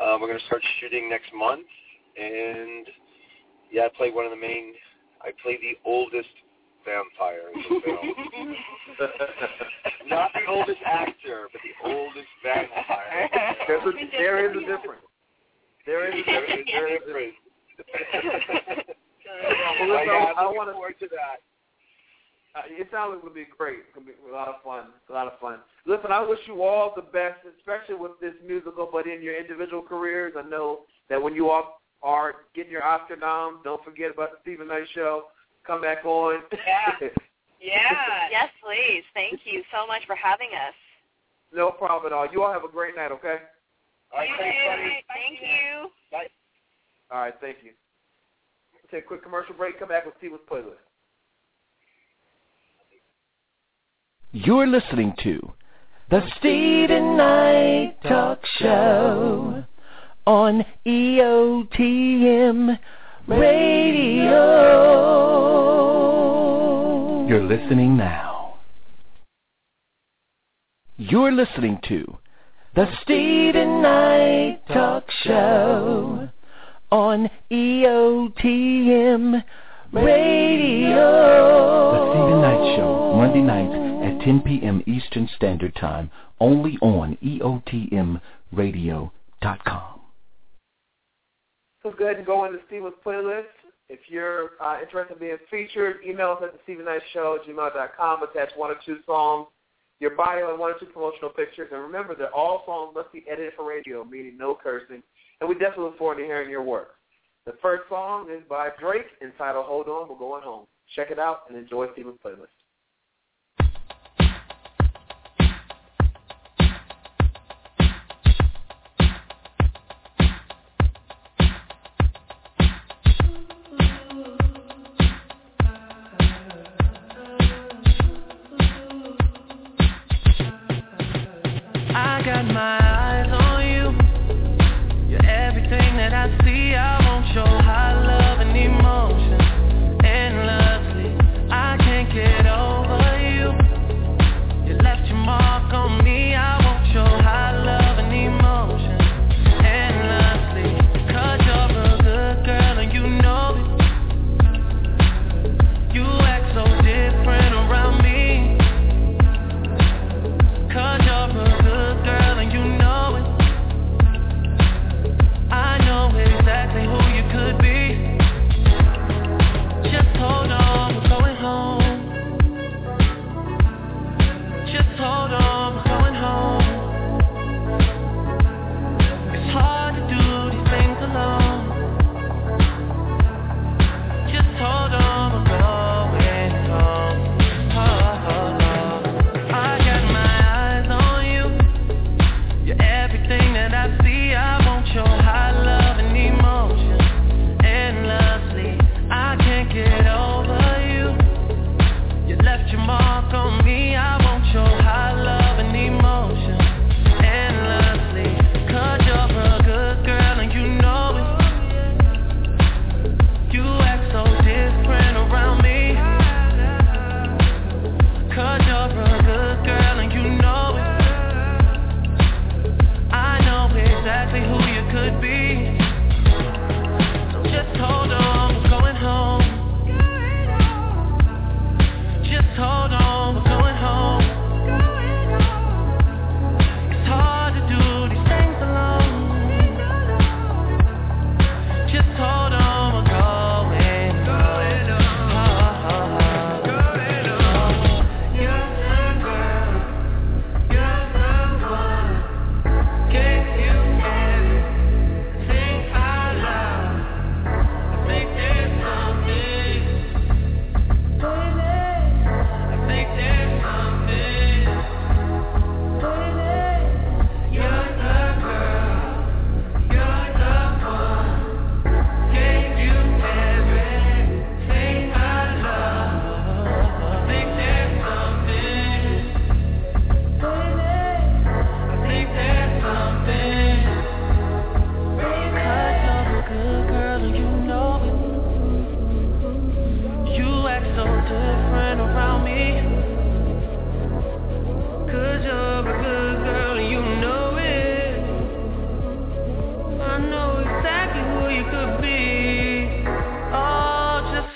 Uh, we're going to start shooting next month, and yeah, I play one of the main. I play the oldest vampire in the film. Not the oldest actor, but the oldest vampire. There's a, there is a difference. There is a difference. is a difference. Well, listen, yeah, I I'm wanna- forward to that. Uh, it sounds like it would be great. It's gonna be a lot of fun. A lot of fun. Listen, I wish you all the best, especially with this musical, but in your individual careers. I know that when you all are getting your Oscar noms, don't forget about the Steven Knight Show. Come back on. Yeah. Yeah. yes, please. Thank you so much for having us. no problem at all. You all have a great night. Okay. All right, You thanks, too. buddy. Thank you. Bye. All right. Thank you. Take a quick commercial break. Come back with Steven's playlist. You're listening to the Steven Knight Talk Show on EOTM Radio. You're listening now. You're listening to the Steven Knight Talk Show on EOTM Radio. The Steven Knight Show, Monday nights, at 10 p.m. Eastern Standard Time only on EOTMradio.com. So go ahead and go into Steven's playlist. If you're uh, interested in being featured, email us at the Steven Knight Show at gmail.com. Attach one or two songs, your bio, and one or two promotional pictures. And remember that all songs must be edited for radio, meaning no cursing. And we definitely look forward to hearing your work. The first song is by Drake entitled Hold On, We're Going Home. Check it out and enjoy Steven's playlist.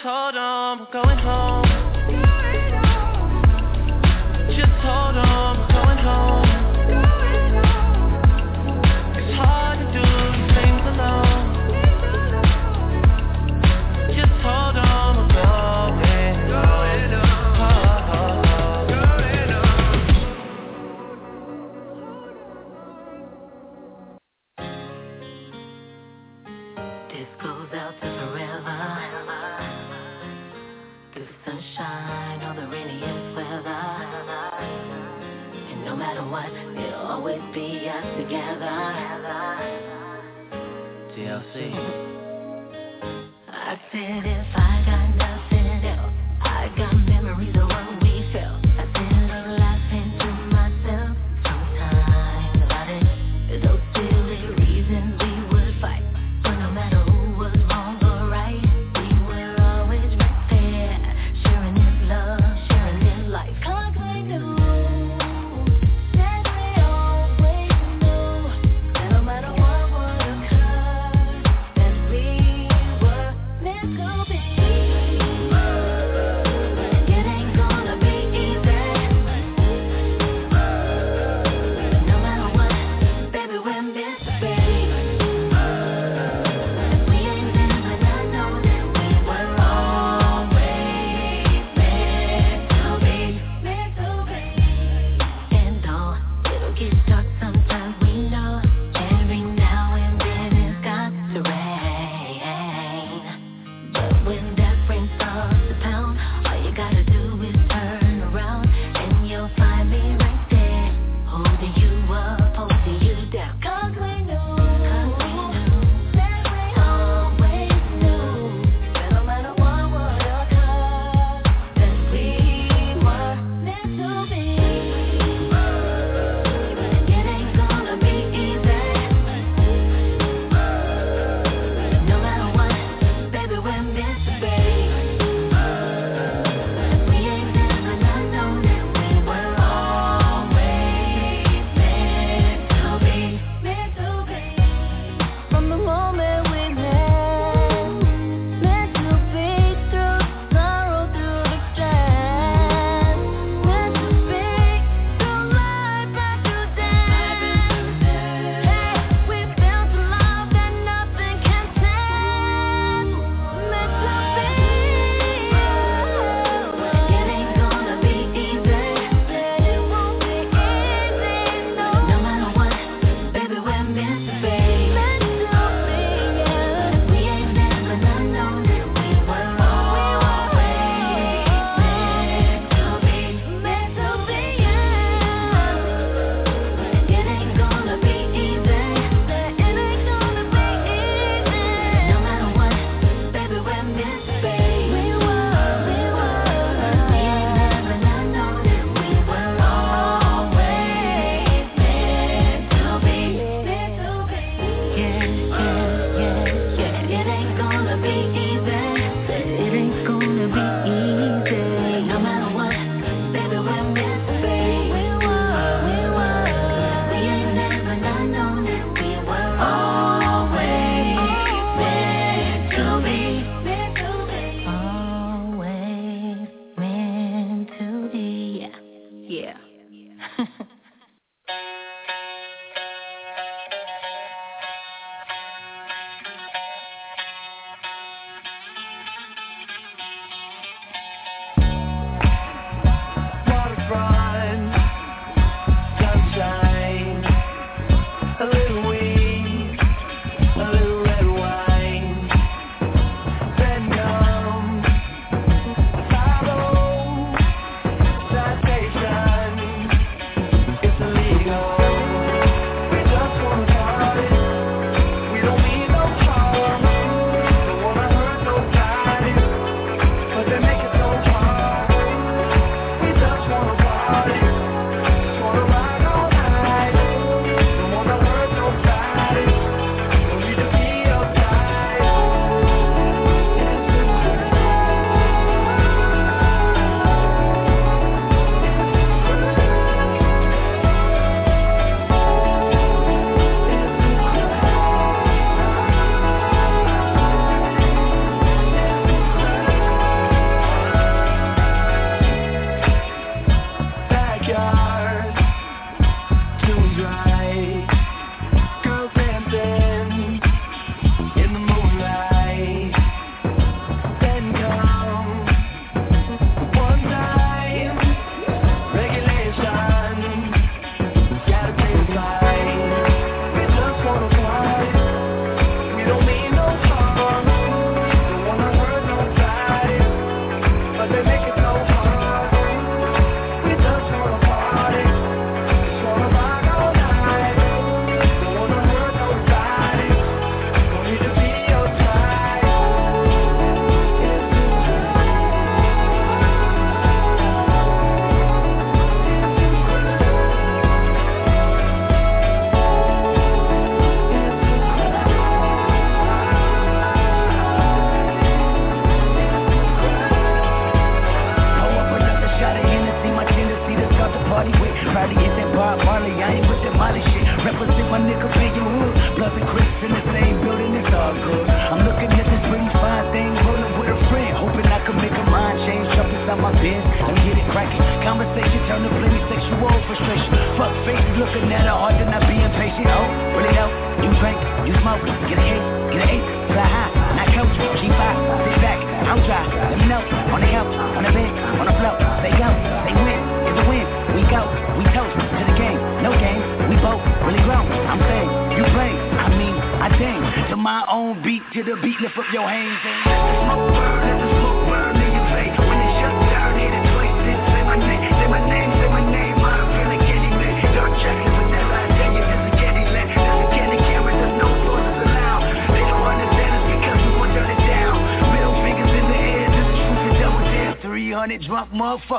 hold on, we're going home. see. I said. it.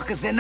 motherfuckers in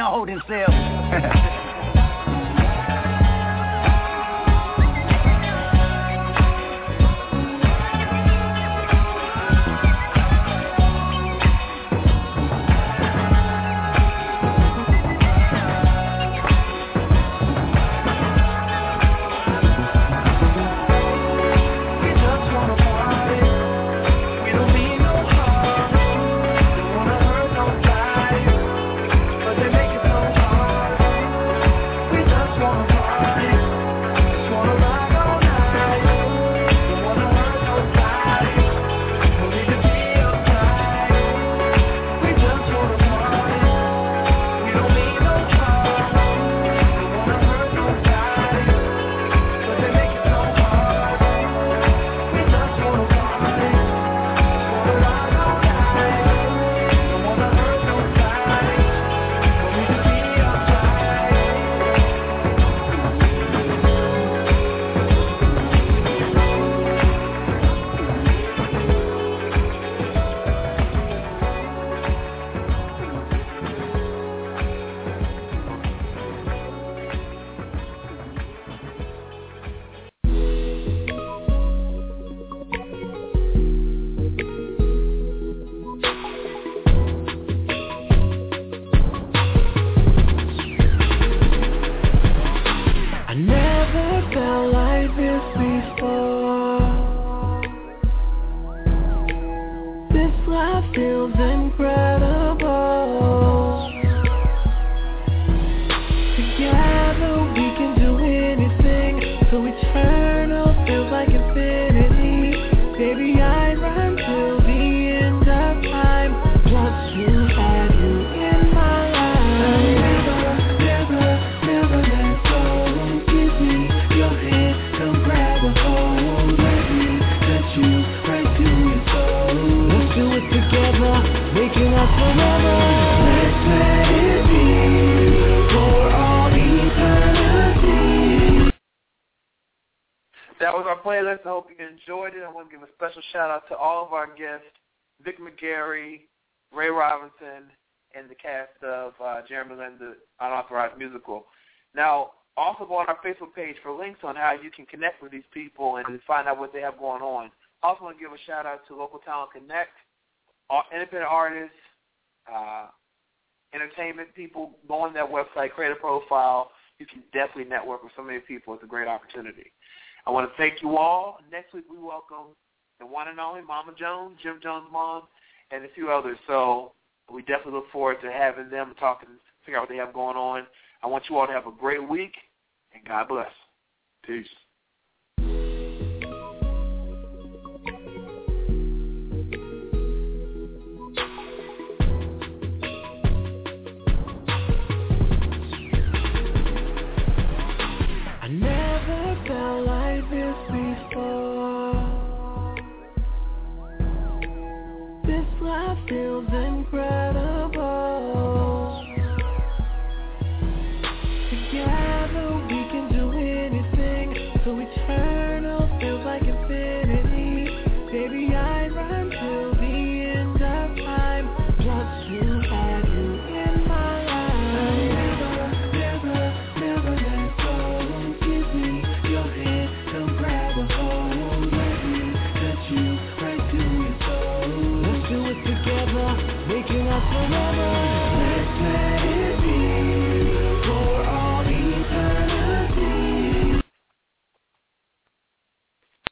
Curry, Ray Robinson, and the cast of uh, Jeremy Lin's Unauthorized Musical. Now, also go on our Facebook page for links on how you can connect with these people and find out what they have going on. Also want to give a shout out to Local Talent Connect, independent artists, uh, entertainment people. Go on that website, create a profile. You can definitely network with so many people. It's a great opportunity. I want to thank you all. Next week we welcome the one and only Mama Jones, Jim Jones' mom, and a few others. So we definitely look forward to having them talking, figure out what they have going on. I want you all to have a great week, and God bless. Peace.